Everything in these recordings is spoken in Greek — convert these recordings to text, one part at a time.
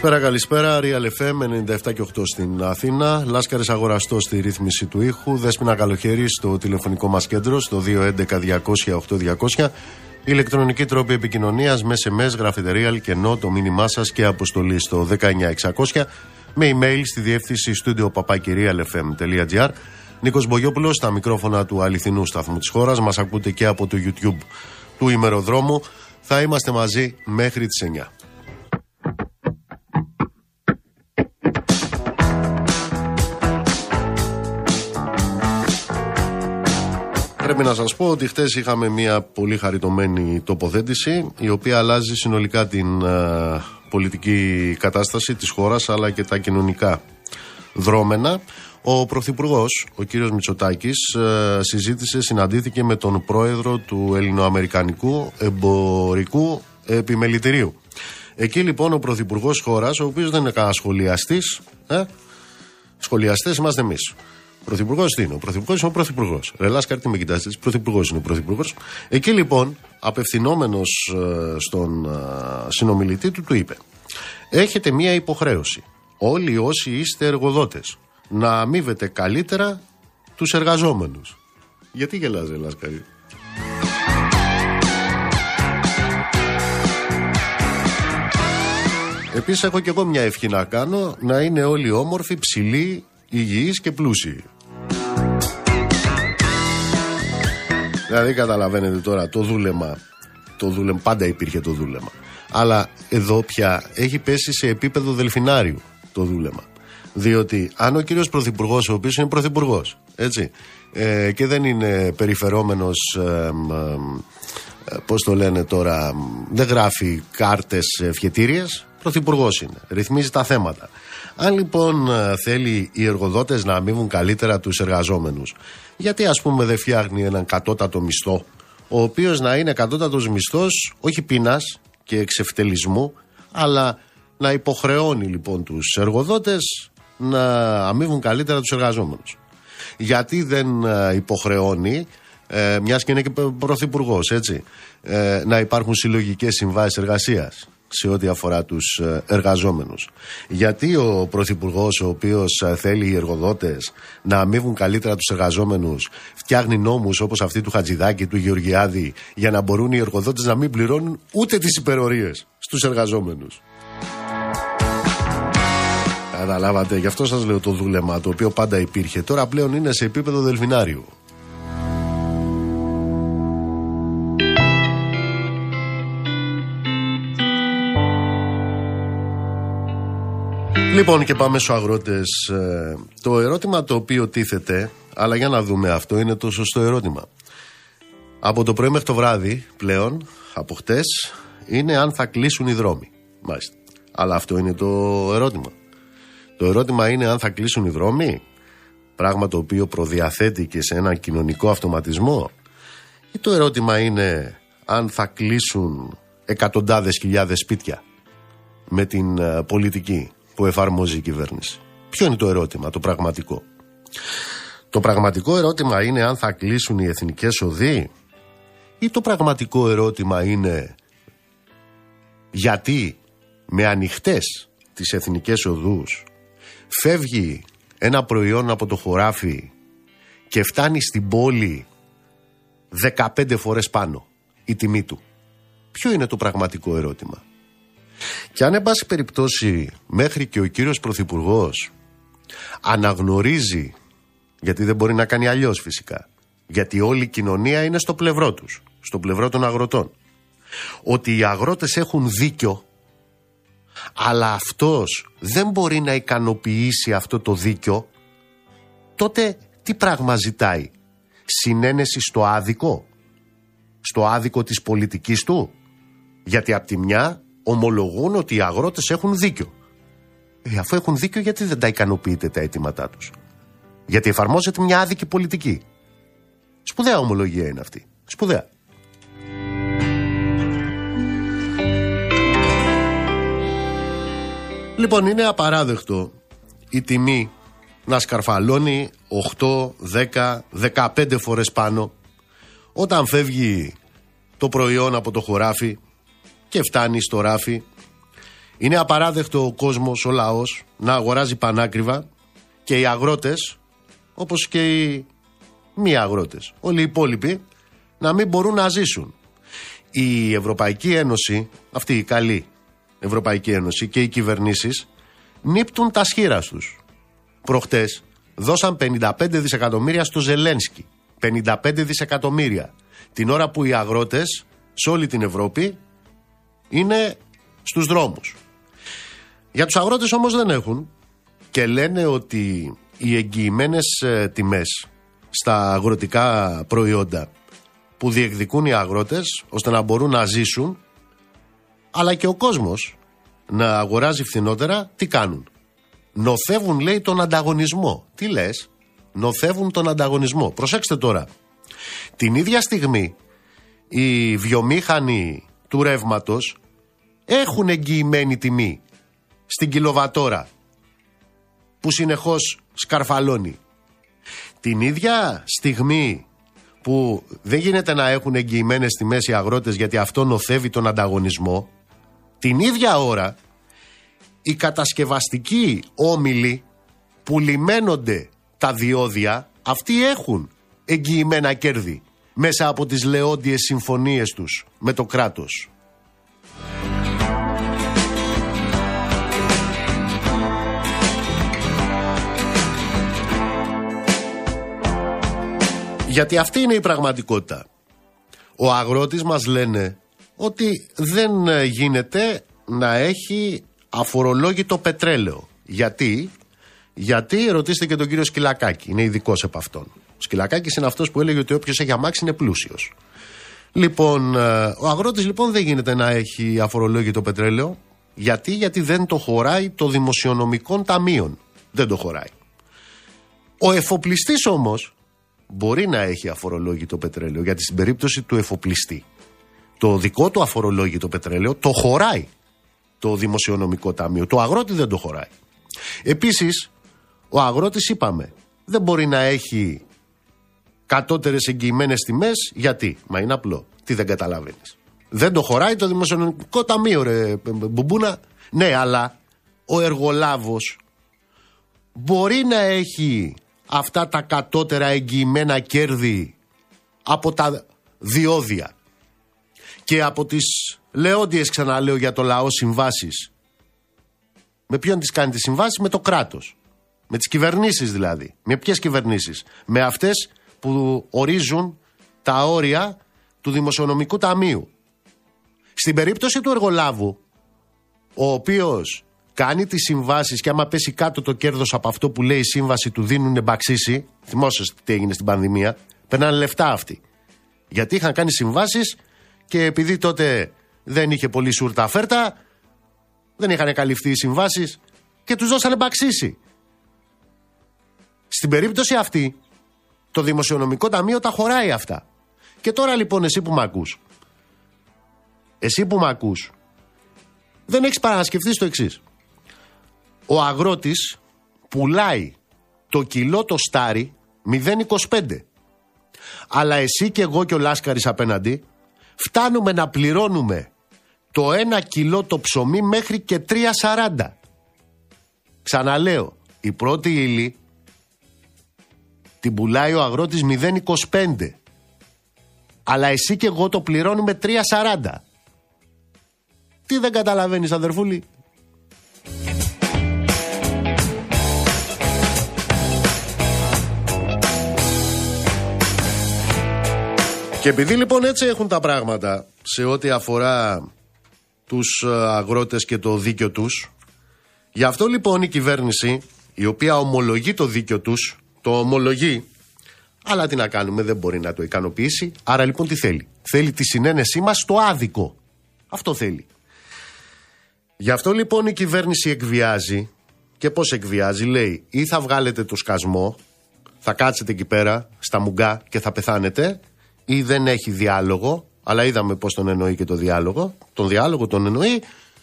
Καλησπέρα, καλησπέρα. Real FM 97 και 8 στην Αθήνα. Λάσκαρες αγοραστός στη ρύθμιση του ήχου. Δέσπινα καλοχέρι στο τηλεφωνικό μας κέντρο στο 211-200-8200. Ηλεκτρονική τρόπη επικοινωνίας με SMS, γραφετερία, κενό, το μήνυμά σας και αποστολή στο 19600 με email στη διεύθυνση studio papakirialfm.gr. Νίκος Μπογιόπουλος στα μικρόφωνα του αληθινού σταθμού της χώρας. Μας ακούτε και από το YouTube του ημεροδρόμου. Θα είμαστε μαζί μέχρι τις 9. Πρέπει να σας πω ότι χτες είχαμε μια πολύ χαριτωμένη τοποθέτηση η οποία αλλάζει συνολικά την ε, πολιτική κατάσταση της χώρας αλλά και τα κοινωνικά δρόμενα. Ο Πρωθυπουργός, ο κύριος Μητσοτάκης, ε, συζήτησε, συναντήθηκε με τον πρόεδρο του Ελληνοαμερικανικού Εμπορικού Επιμελητηρίου. Εκεί λοιπόν ο Πρωθυπουργός χώρας, ο οποίος δεν είναι κανένα σχολιαστής, ε, σχολιαστές είμαστε εμείς. Πρωθυπουργός τι είναι, ο Πρωθυπουργός είναι ο Πρωθυπουργός. Ρελά κάρτη με κοιτάζετε, Πρωθυπουργός είναι ο Πρωθυπουργός. Εκεί λοιπόν, απευθυνόμενος ε, στον ε, συνομιλητή του, του είπε: Έχετε μία υποχρέωση. Όλοι όσοι είστε εργοδότες, να αμείβετε καλύτερα τους εργαζόμενους. Γιατί γελάς, Ρελά κάρτη. Επίσης, έχω και εγώ μια ευχή να κάνω να είναι όλοι όμορφοι, ψηλοί, υγιείς και πλούσιοι. Δηλαδή καταλαβαίνετε τώρα το δούλεμα, το δούλεμα, πάντα υπήρχε το δούλεμα. Αλλά εδώ πια έχει πέσει σε επίπεδο δελφινάριου το δούλεμα. Διότι αν ο κύριος Πρωθυπουργός, ο οποίος είναι Πρωθυπουργός, έτσι, ε, και δεν είναι περιφερόμενος, ε, ε, πώς το λένε τώρα, δεν γράφει κάρτες ευχετήριες, Πρωθυπουργός είναι, ρυθμίζει τα θέματα. Αν λοιπόν ε, θέλει οι εργοδότες να αμείβουν καλύτερα τους εργαζόμενους, γιατί ας πούμε δεν φτιάχνει έναν κατώτατο μισθό, ο οποίος να είναι κατώτατος μισθός όχι πείνας και εξευτελισμού, αλλά να υποχρεώνει λοιπόν τους εργοδότες να αμείβουν καλύτερα τους εργαζόμενους. Γιατί δεν ε, υποχρεώνει, ε, μιας και είναι και πρωθυπουργός, έτσι, ε, να υπάρχουν συλλογικές συμβάσεις εργασίας σε ό,τι αφορά τους ε, εργαζόμενους. Γιατί ο Πρωθυπουργός, ο οποίος ε, θέλει οι εργοδότες να αμείβουν καλύτερα τους εργαζόμενους, φτιάχνει νόμους όπως αυτή του Χατζηδάκη, του Γεωργιάδη, για να μπορούν οι εργοδότες να μην πληρώνουν ούτε τις υπερορίες στους εργαζόμενους. Καταλάβατε, γι' αυτό σας λέω το δούλεμα το οποίο πάντα υπήρχε. Τώρα πλέον είναι σε επίπεδο δελφινάριου. Λοιπόν και πάμε στους αγρότες. Ε, το ερώτημα το οποίο τίθεται, αλλά για να δούμε αυτό, είναι το σωστό ερώτημα. Από το πρωί μέχρι το βράδυ πλέον, από χτες, είναι αν θα κλείσουν οι δρόμοι. Μάλιστα. Αλλά αυτό είναι το ερώτημα. Το ερώτημα είναι αν θα κλείσουν οι δρόμοι, πράγμα το οποίο προδιαθέτει και σε ένα κοινωνικό αυτοματισμό, ή το ερώτημα είναι αν θα κλείσουν εκατοντάδες χιλιάδες σπίτια με την ε, πολιτική που εφαρμόζει η κυβέρνηση. Ποιο είναι το ερώτημα, το πραγματικό; Το πραγματικό ερώτημα είναι αν θα κλείσουν οι εθνικές οδοί; Ή το πραγματικό ερώτημα είναι γιατί με ανοιχτές τις εθνικές οδούς φεύγει ένα προϊόν από το χωράφι και φτάνει στην πόλη 15 φορές πάνω η τιμή του; Ποιο είναι το πραγματικό ερώτημα; Και αν εν πάση περιπτώσει μέχρι και ο κύριος Πρωθυπουργός αναγνωρίζει, γιατί δεν μπορεί να κάνει αλλιώς φυσικά, γιατί όλη η κοινωνία είναι στο πλευρό τους, στο πλευρό των αγροτών, ότι οι αγρότες έχουν δίκιο, αλλά αυτός δεν μπορεί να ικανοποιήσει αυτό το δίκιο, τότε τι πράγμα ζητάει; Συνένεση στο άδικο, στο άδικο της πολιτικής του; Γιατί από τη μια ομολογούν ότι οι αγρότες έχουν δίκιο. Ε, αφού έχουν δίκιο, γιατί δεν τα ικανοποιείτε τα αιτήματά τους; Γιατί εφαρμόζεται μια άδικη πολιτική. Σπουδαία ομολογία είναι αυτή. Σπουδαία. Λοιπόν, είναι απαράδεκτο η τιμή να σκαρφαλώνει 8, 10, 15 φορές πάνω όταν φεύγει το προϊόν από το χωράφι και φτάνει στο ράφι Είναι απαράδεκτο ο κόσμος, ο λαός να αγοράζει πανάκριβα και οι αγρότες όπως και οι μη αγρότες, όλοι οι υπόλοιποι να μην μπορούν να ζήσουν. Η Ευρωπαϊκή Ένωση, αυτή η καλή Ευρωπαϊκή Ένωση και οι κυβερνήσεις νύπτουν τα σχήρα τους. Προχτές δώσαν 55 δισεκατομμύρια στο Ζελένσκι. 55 δισεκατομμύρια. Την ώρα που οι αγρότες σε όλη την Ευρώπη είναι στους δρόμους. Για τους αγρότες όμως δεν έχουν και λένε ότι οι εγγυημένες ε, τιμές στα αγροτικά προϊόντα που διεκδικούν οι αγρότες ώστε να μπορούν να ζήσουν αλλά και ο κόσμος να αγοράζει φθηνότερα, τι κάνουν; Νοθεύουν λέει τον ανταγωνισμό. Τι λες, νοθεύουν τον ανταγωνισμό. Προσέξτε τώρα. Την ίδια στιγμή οι βιομήχανοι του ρεύματος έχουν εγγυημένη τιμή στην κιλοβατόρα που συνεχώς σκαρφαλώνει. Την ίδια στιγμή που δεν γίνεται να έχουν εγγυημένες τιμές οι αγρότες γιατί αυτό νοθεύει τον ανταγωνισμό, την ίδια ώρα οι κατασκευαστικοί όμιλοι που λιμένονται τα διόδια, αυτοί έχουν εγγυημένα κέρδη μέσα από τις λεόντιες συμφωνίες τους με το κράτος. Γιατί αυτή είναι η πραγματικότητα. Ο αγρότης μας λένε ότι δεν γίνεται να έχει αφορολόγητο πετρέλαιο. Γιατί, γιατί ρωτήστε και τον κύριο Σκυλακάκη, είναι ειδικός από αυτόν. Ο Σκυλακάκης είναι αυτός που έλεγε ότι όποιος έχει αμάξι είναι πλούσιος. Λοιπόν, ε, ο αγρότης λοιπόν δεν γίνεται να έχει αφορολόγητο πετρέλαιο. Γιατί, γιατί δεν το χωράει το δημοσιονομικών ταμείων. Δεν το χωράει. Ο εφοπλιστής όμως μπορεί να έχει αφορολόγητο πετρέλαιο γιατί στην περίπτωση του εφοπλιστή το δικό του αφορολόγητο πετρέλαιο το χωράει το δημοσιονομικό ταμείο. Το αγρότη δεν το χωράει. Επίσης, ο αγρότης είπαμε δεν μπορεί να έχει κατώτερες εγγυημένες τιμές. Γιατί, μα είναι απλό. Τι δεν καταλαβαίνεις. Δεν το χωράει το δημοσιονομικό ταμείο, ρε μπουμπούνα. Ναι, αλλά ο εργολάβος μπορεί να έχει αυτά τα κατώτερα εγγυημένα κέρδη από τα διόδια και από τις λεόντιες ξαναλέω για το λαό συμβάσεις με ποιον τις κάνει τις συμβάσεις; Με το κράτος με τις κυβερνήσεις δηλαδή με ποιες κυβερνήσεις; Με αυτές που ορίζουν τα όρια του δημοσιονομικού ταμείου στην περίπτωση του εργολάβου ο οποίος κάνει τις συμβάσεις και άμα πέσει κάτω το κέρδος από αυτό που λέει η σύμβαση του δίνουν μπαξίση. Θυμόσαστε τι έγινε στην πανδημία. Περνάνε λεφτά αυτοί. Γιατί είχαν κάνει συμβάσεις και επειδή τότε δεν είχε πολύ σούρτα φέρτα, δεν είχαν καλυφθεί οι συμβάσεις και τους δώσανε μπαξίση. Στην περίπτωση αυτή, το Δημοσιονομικό Ταμείο τα χωράει αυτά. Και τώρα λοιπόν εσύ που με ακούς, εσύ που με ακούς, δεν έχεις παρασκεφτεί το εξής ο αγρότης πουλάει το κιλό το στάρι 0,25. Αλλά εσύ και εγώ και ο Λάσκαρης απέναντι φτάνουμε να πληρώνουμε το ένα κιλό το ψωμί μέχρι και 3,40. Ξαναλέω, η πρώτη ύλη την πουλάει ο αγρότης 0,25. Αλλά εσύ και εγώ το πληρώνουμε 3,40. Τι δεν καταλαβαίνεις αδερφούλη; Και επειδή λοιπόν έτσι έχουν τα πράγματα σε ό,τι αφορά τους ε, αγρότες και το δίκιο τους, γι' αυτό λοιπόν η κυβέρνηση, η οποία ομολογεί το δίκιο τους, το ομολογεί, αλλά τι να κάνουμε, δεν μπορεί να το ικανοποιήσει. Άρα λοιπόν τι θέλει; Θέλει τη συνένεσή μας στο άδικο. Αυτό θέλει. Γι' αυτό λοιπόν η κυβέρνηση εκβιάζει και πώς εκβιάζει, λέει ή θα βγάλετε το σκασμό, θα κάτσετε εκεί πέρα στα μουγκά και θα πεθάνετε ή δεν έχει διάλογο, αλλά είδαμε πώς τον εννοεί και το διάλογο. Τον διάλογο τον εννοεί,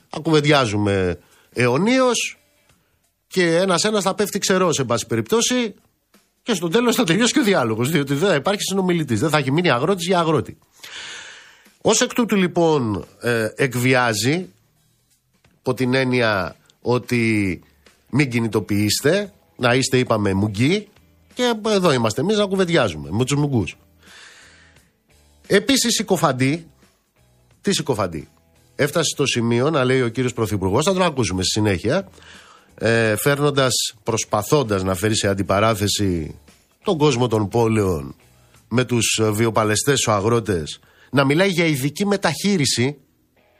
ακουβεντιάζουμε αιωνίως και ένα-ένα θα πέφτει ξερός, σε πάση περιπτώσει, και στο τέλος θα τελειώσει και ο διάλογος. Διότι δεν θα υπάρχει συνομιλητής, δεν θα έχει μείνει αγρότης για αγρότη. Ω εκ τούτου λοιπόν ε, εκβιάζει από την έννοια ότι μην κινητοποιήστε, να είστε είπαμε μουγκοί και εδώ είμαστε εμείς να κουβεντιάζουμε με τους μουγκούς. Επίσης συκοφαντή, τι συκοφαντή, έφτασε στο σημείο να λέει ο κύριος Πρωθυπουργός, θα τον ακούσουμε στη συνέχεια, ε, φέρνοντας, προσπαθώντας να φέρει σε αντιπαράθεση τον κόσμο των πόλεων με τους βιοπαλαιστές, ο αγρότες, να μιλάει για ειδική μεταχείριση,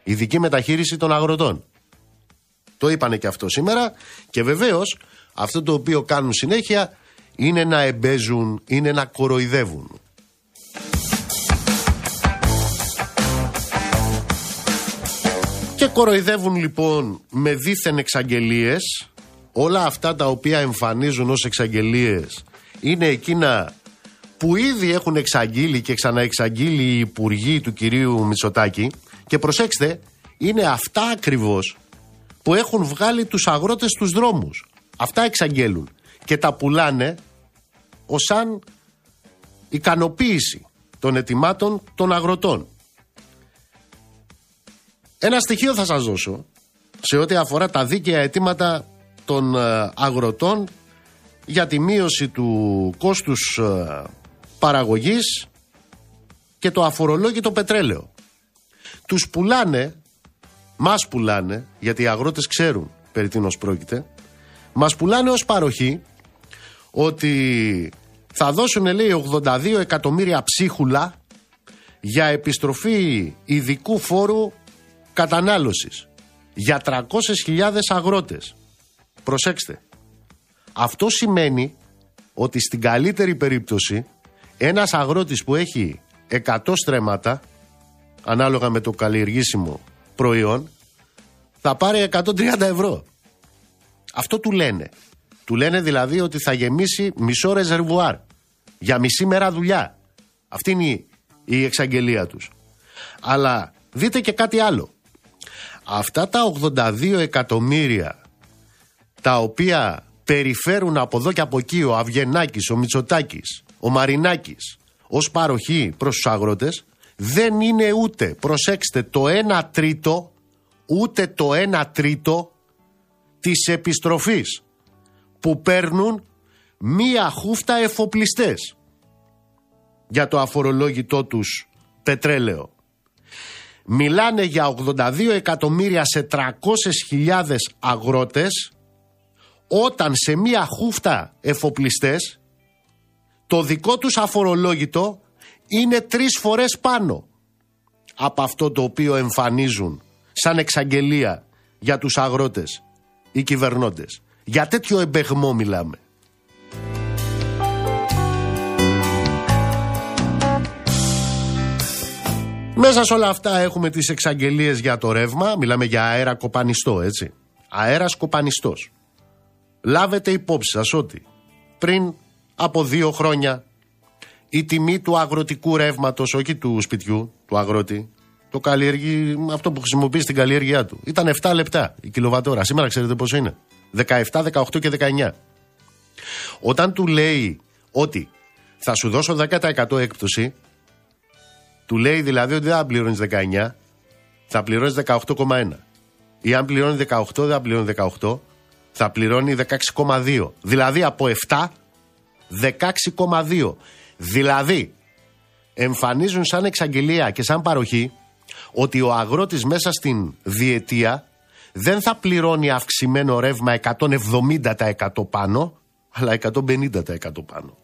ειδική μεταχείριση των αγροτών. Το είπανε και αυτό σήμερα και βεβαίως αυτό το οποίο κάνουν συνέχεια είναι να εμπέζουν, είναι να κοροϊδεύουν. Και κοροϊδεύουν λοιπόν με δίθεν εξαγγελίες όλα αυτά τα οποία εμφανίζουν ως εξαγγελίες είναι εκείνα που ήδη έχουν εξαγγείλει και ξαναεξαγγείλει οι υπουργοί του κυρίου Μητσοτάκη και προσέξτε είναι αυτά ακριβώς που έχουν βγάλει τους αγρότες στους δρόμους. Αυτά εξαγγέλουν και τα πουλάνε ως σαν ικανοποίηση των ετοιμάτων των αγροτών. Ένα στοιχείο θα σας δώσω σε ό,τι αφορά τα δίκαια αιτήματα των ε, αγροτών για τη μείωση του κόστους ε, παραγωγής και το αφορολόγητο πετρέλαιο. Τους πουλάνε, μας πουλάνε, γιατί οι αγρότες ξέρουν περί τίνος πρόκειται, μας πουλάνε ως παροχή ότι θα δώσουν λέει 82 εκατομμύρια ψίχουλα για επιστροφή ειδικού φόρου κατανάλωσης για 300.000 αγρότες. Προσέξτε. Αυτό σημαίνει ότι στην καλύτερη περίπτωση ένας αγρότης που έχει 100 στρέμματα ανάλογα με το καλλιεργήσιμο προϊόν θα πάρει 130 ευρώ. Αυτό του λένε. Του λένε δηλαδή ότι θα γεμίσει μισό ρεζερβουάρ για μισή μέρα δουλειά. Αυτή είναι η εξαγγελία τους. Αλλά δείτε και κάτι άλλο. Αυτά τα 82 εκατομμύρια τα οποία περιφέρουν από εδώ και από εκεί ο Αυγενάκης, ο Μητσοτάκης, ο Μαρινάκης ως παροχή προς τους αγρότες δεν είναι ούτε, προσέξτε, το 1 τρίτο ούτε το 1 τρίτο της επιστροφής που παίρνουν μία χούφτα εφοπλιστές για το αφορολόγητό τους πετρέλαιο. Μιλάνε για 82 εκατομμύρια σε 300.000 αγρότες όταν σε μία χούφτα εφοπλιστές το δικό τους αφορολόγητο είναι τρεις φορές πάνω από αυτό το οποίο εμφανίζουν σαν εξαγγελία για τους αγρότες ή κυβερνώντες. Για τέτοιο εμπεγμό μιλάμε. Μέσα σε όλα αυτά έχουμε τις εξαγγελίες για το ρεύμα, μιλάμε για αέρα κοπανιστό έτσι. Αέρας κοπανιστός. Λάβετε υπόψη σας ότι πριν από δύο χρόνια η τιμή του αγροτικού ρεύματος, όχι του σπιτιού, του αγρότη, το καλλιεργεί, αυτό που χρησιμοποιείς στην καλλιέργειά του, ήταν 7 λεπτά η κιλοβατόρα. Σήμερα ξέρετε πόσο είναι. 17, 18 και 19. Όταν του λέει ότι θα σου δώσω 10% έκπτωση, του λέει δηλαδή ότι δεν θα πληρώνεις 19, θα πληρώνεις 18,1. Ή αν πληρώνει 18, δεν θα πληρώνει 18, θα πληρώνει 16,2. Δηλαδή από 7, 16,2. Δηλαδή εμφανίζουν σαν εξαγγελία και σαν παροχή ότι ο αγρότης μέσα στην διετία δεν θα πληρώνει αυξημένο ρεύμα 170% πάνω, αλλά 150% πάνω.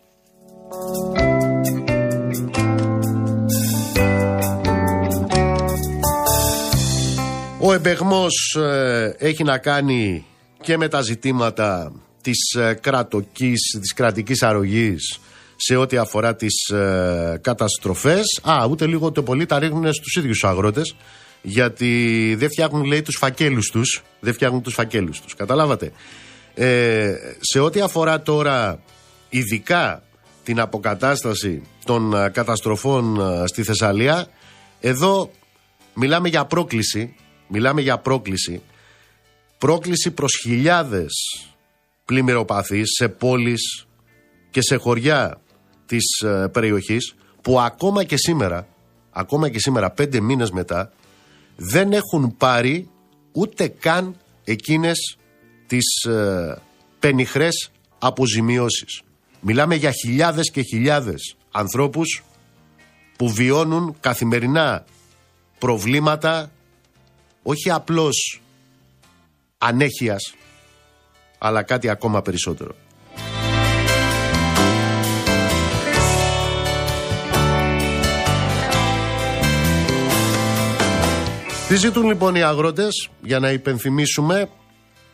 Ο εμπεγμός ε, έχει να κάνει και με τα ζητήματα της ε, κρατοκής, της κρατικής αρρωγής σε ό,τι αφορά τις ε, καταστροφές. Α, ούτε λίγο το πολύ τα ρίχνουν στους ίδιους αγρότες γιατί δεν φτιάχνουν λέει τους φακέλους τους, δεν φτιάχνουν τους φακέλους τους. Καταλάβατε. Ε, σε ό,τι αφορά τώρα ειδικά την αποκατάσταση των ε, καταστροφών στη Θεσσαλία, εδώ μιλάμε για πρόκληση, μιλάμε για πρόκληση πρόκληση προς χιλιάδες πλημμυροπαθείς σε πόλεις και σε χωριά της ε, περιοχής που ακόμα και σήμερα, ακόμα και σήμερα πέντε μήνες μετά δεν έχουν πάρει ούτε καν εκείνες τις ε, πενιχρές αποζημιώσεις. Μιλάμε για χιλιάδες και χιλιάδες ανθρώπους που βιώνουν καθημερινά προβλήματα όχι απλώς ανέχειας αλλά κάτι ακόμα περισσότερο. Τι ζητούν λοιπόν οι αγρότες για να υπενθυμίσουμε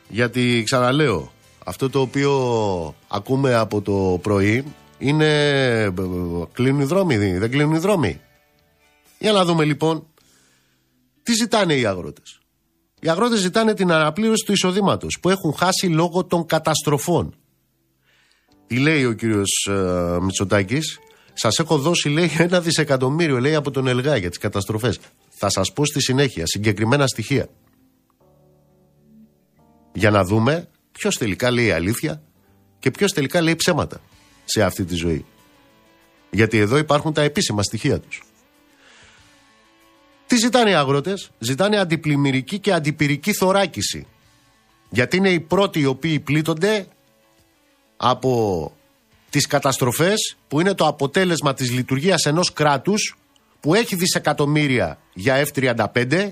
γιατί ξαναλέω αυτό το οποίο ακούμε από το πρωί είναι κλείνουν οι δρόμοι, δεν κλείνουν οι δρόμοι. Για να δούμε λοιπόν τι ζητάνε οι αγρότες; Οι αγρότες ζητάνε την αναπλήρωση του εισοδήματος που έχουν χάσει λόγω των καταστροφών. Τι λέει ο κύριος ε, Μητσοτάκης, σας έχω δώσει λέει ένα δισεκατομμύριο λέει από τον ΕΛΓΑ για τις καταστροφές. Θα σας πω στη συνέχεια συγκεκριμένα στοιχεία. Για να δούμε ποιος τελικά λέει αλήθεια και ποιος τελικά λέει ψέματα σε αυτή τη ζωή. Γιατί εδώ υπάρχουν τα επίσημα στοιχεία τους. Τι ζητάνε οι αγρότες, ζητάνε αντιπλημμυρική και αντιπυρική θωράκιση. Γιατί είναι οι πρώτοι οι οποίοι πλήττονται από τις καταστροφές που είναι το αποτέλεσμα της λειτουργίας ενός κράτους που έχει δισεκατομμύρια για F-35,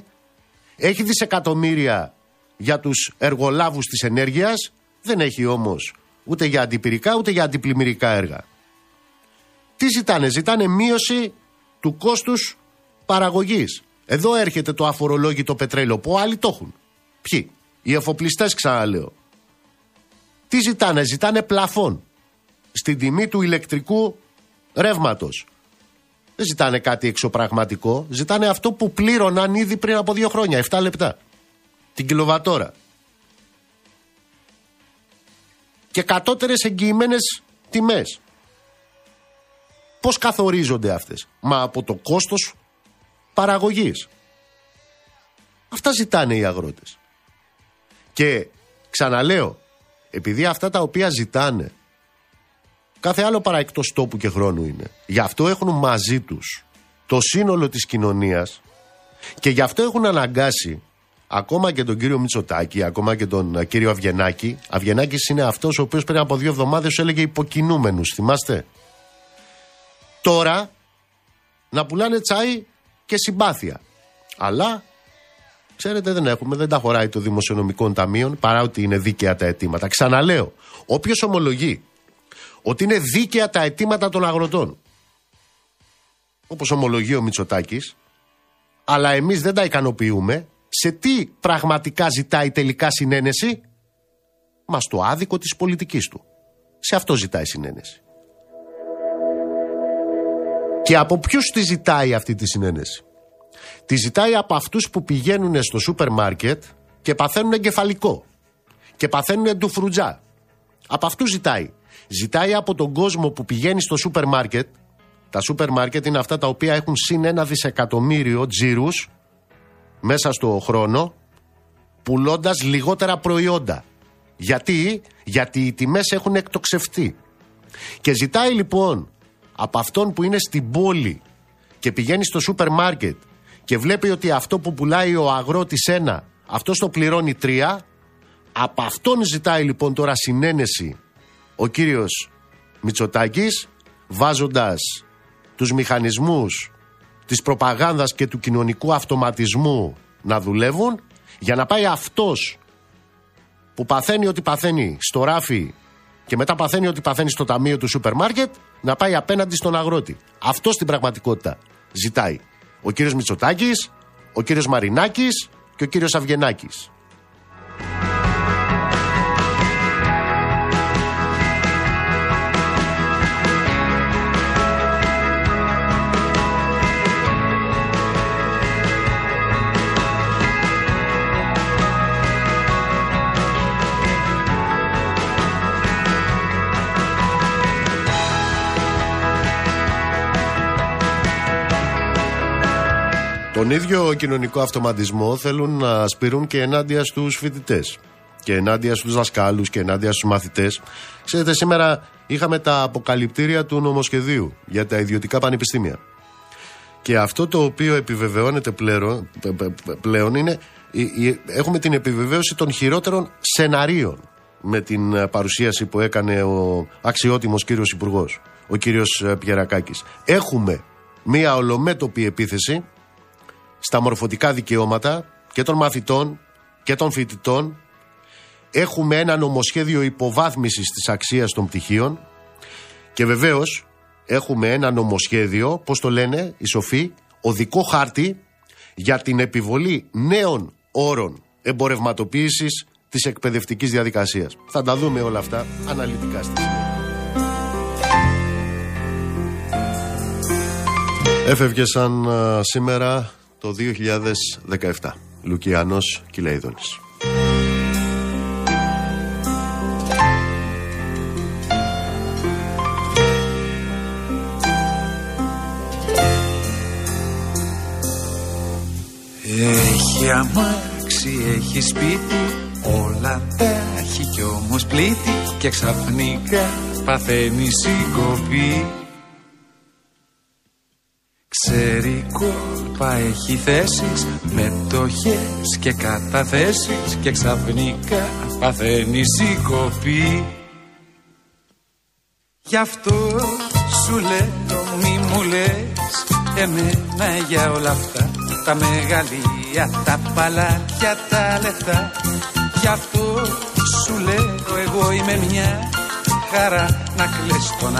έχει δισεκατομμύρια για τους εργολάβους της ενέργειας, δεν έχει όμως ούτε για αντιπυρικά ούτε για αντιπλημμυρικά έργα. Τι ζητάνε, ζητάνε μείωση του κόστους παραγωγής. Εδώ έρχεται το αφορολόγητο πετρέλαιο που άλλοι το έχουν. Ποιοι, οι εφοπλιστές ξαναλέω. Τι ζητάνε, ζητάνε πλαφόν στην τιμή του ηλεκτρικού ρεύματος. Δεν ζητάνε κάτι εξωπραγματικό. Ζητάνε αυτό που πλήρωναν ήδη πριν από δύο χρόνια, 7 λεπτά. Την κιλοβατόρα. Και κατώτερες εγγυημένες τιμές. Πώς καθορίζονται αυτές; Μα από το κόστος παραγωγής. Αυτά ζητάνε οι αγρότες. Και ξαναλέω, επειδή αυτά τα οποία ζητάνε Κάθε άλλο παρά εκτός τόπου και χρόνου είναι. Γι' αυτό έχουν μαζί τους το σύνολο της κοινωνίας και γι' αυτό έχουν αναγκάσει ακόμα και τον κύριο Μητσοτάκη, ακόμα και τον ε, κύριο Αυγενάκη. Αυγενάκης είναι αυτός ο οποίος πριν από δύο εβδομάδες έλεγε υποκινούμενους, θυμάστε; Τώρα να πουλάνε τσάι και συμπάθεια. Αλλά ξέρετε δεν έχουμε, δεν τα χωράει το δημοσιονομικό ταμείο παρά ότι είναι δίκαια τα αιτήματα. Ξαναλέω, όποιος ομολογεί ότι είναι δίκαια τα αιτήματα των αγροτών. Όπως ομολογεί ο Μητσοτάκης, αλλά εμείς δεν τα ικανοποιούμε, σε τι πραγματικά ζητάει τελικά συνένεση, μας στο άδικο της πολιτικής του. Σε αυτό ζητάει συνένεση. Και από ποιους τη ζητάει αυτή τη συνένεση; Τη ζητάει από αυτούς που πηγαίνουν στο σούπερ μάρκετ και παθαίνουν εγκεφαλικό. Και παθαίνουν ντουφρουτζά. Από αυτούς ζητάει. Ζητάει από τον κόσμο που πηγαίνει στο σούπερ μάρκετ. Τα σούπερ μάρκετ είναι αυτά τα οποία έχουν συν ένα δισεκατομμύριο τζίρους μέσα στο χρόνο, πουλώντας λιγότερα προϊόντα. Γιατί, γιατί οι τιμές έχουν εκτοξευτεί. Και ζητάει λοιπόν από αυτόν που είναι στην πόλη και πηγαίνει στο σούπερ μάρκετ και βλέπει ότι αυτό που πουλάει ο αγρότης ένα, αυτό το πληρώνει τρία, από αυτόν ζητάει λοιπόν τώρα συνένεση ο κύριος Μητσοτάκης βάζοντας τους μηχανισμούς της προπαγάνδας και του κοινωνικού αυτοματισμού να δουλεύουν για να πάει αυτός που παθαίνει ότι παθαίνει στο ράφι και μετά παθαίνει ότι παθαίνει στο ταμείο του σούπερ μάρκετ να πάει απέναντι στον αγρότη. Αυτό στην πραγματικότητα ζητάει. Ο κύριος Μητσοτάκης, ο κύριος Μαρινάκης και ο κύριος Αυγενάκης. Τον ίδιο κοινωνικό αυτοματισμό θέλουν να σπηρούν και ενάντια στους φοιτητές. Και ενάντια στους δασκάλους και ενάντια στους μαθητές. Ξέρετε, σήμερα είχαμε τα αποκαλυπτήρια του νομοσχεδίου για τα ιδιωτικά πανεπιστήμια. Και αυτό το οποίο επιβεβαιώνεται πλέον, πλέον είναι έχουμε την επιβεβαίωση των χειρότερων σεναρίων με την ε, παρουσίαση που έκανε ο αξιότιμος κύριος Υπουργός, ο κύριος ε, Πιερακάκης. Έχουμε μία ολομέτωπη επίθεση στα μορφωτικά δικαιώματα και των μαθητών και των φοιτητών. Έχουμε ένα νομοσχέδιο υποβάθμισης της αξίας των πτυχίων και βεβαίως έχουμε ένα νομοσχέδιο, πώς το λένε οι σοφοί, οδικό χάρτη για την επιβολή νέων όρων εμπορευματοποίησης της εκπαιδευτικής διαδικασίας. Θα τα δούμε όλα αυτά αναλυτικά στη συνέχεια. Έφευγε σαν σήμερα το 2017. Λουκιανός Κιλέιδονης. Έχει αμάξι, έχει σπίτι Όλα τα έχει κι όμως πλήθη Και ξαφνικά παθαίνει συγκοπή Ξέρει κόλπα έχει θέσεις Μετοχές και καταθέσεις Και ξαφνικά παθαίνει συγκοπή Γι' αυτό σου λέω μη μου λες Εμένα για όλα αυτά τα μεγαλεία, τα παλάτια, τα λεφτά. Γι' αυτό σου λέω εγώ είμαι μια χαρά Να κλαις τον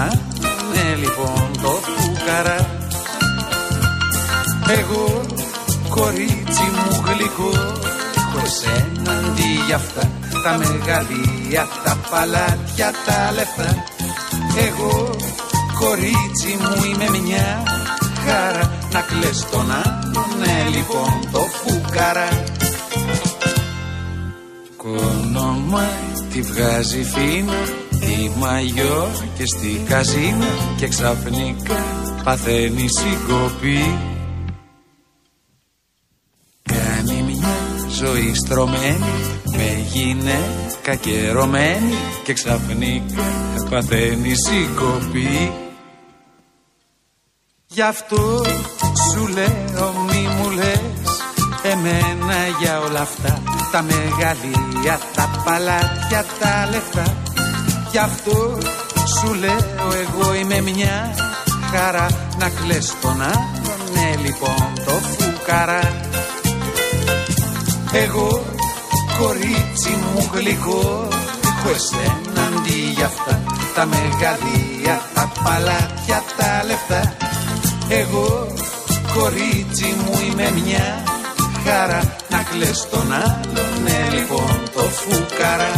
ναι λοιπόν το φουκαρά Εγώ κορίτσι μου γλυκό Έχω εσένα αντί για αυτά Τα μεγαλεία, τα παλάτια, τα λεφτά. Εγώ κορίτσι μου είμαι μια χαρά. Να κλαις τον ναι λοιπόν το φουκαρά. Κόνομα τη βγάζει φίνα Τη μαγιό και στη καζίνα. Και ξαφνικά παθαίνει συγκοπή ζωή στρωμένη Με γυναίκα καιρωμένη Και ξαφνικά παθαίνει συγκοπή. Γι' αυτό σου λέω μη μου λες Εμένα για όλα αυτά Τα μεγαλεία, τα παλάτια, τα λεφτά. Γι' αυτό σου λέω εγώ είμαι μια χαρά Να κλαις τον άλλον, ναι λοιπόν το φουκαρά Εγώ κορίτσι μου γλυκό Έχω εσένα αντί για αυτά Τα μεγαλεία, τα παλάτια, τα λεφτά. Εγώ κορίτσι μου είμαι μια χαρά. Να κλαις τον άλλον, ναι λοιπόν το φουκαρά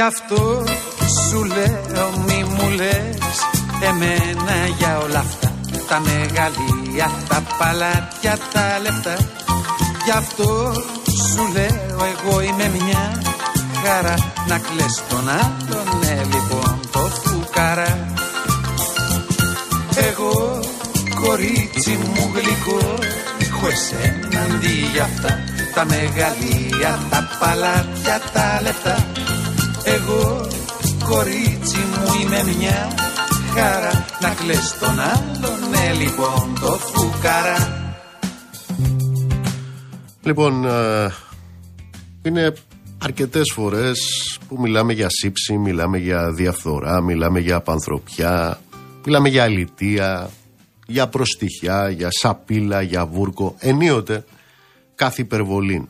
Γι' αυτό σου λέω μη μου λες Εμένα για όλα αυτά Τα μεγαλεία, τα παλάτια, τα λεφτά. Γι' αυτό σου λέω εγώ είμαι μια χαρά. Να κλαις τον άλλον, ναι λοιπόν το φουκαρά. Εγώ κορίτσι μου γλυκό Έχω εσένα αντί για αυτά. Τα μεγαλεία, τα παλάτια, τα λεφτά εγώ κορίτσι μου είμαι μια χαρά Να κλαις τον άλλον, ναι λοιπόν το φουκαρά Λοιπόν, ε, είναι αρκετές φορές που μιλάμε για σύψη, μιλάμε για διαφθορά, μιλάμε για απανθρωπιά, μιλάμε για αλητία, για προστιχιά, για σαπίλα, για βούρκο, ενίοτε κάθε υπερβολή.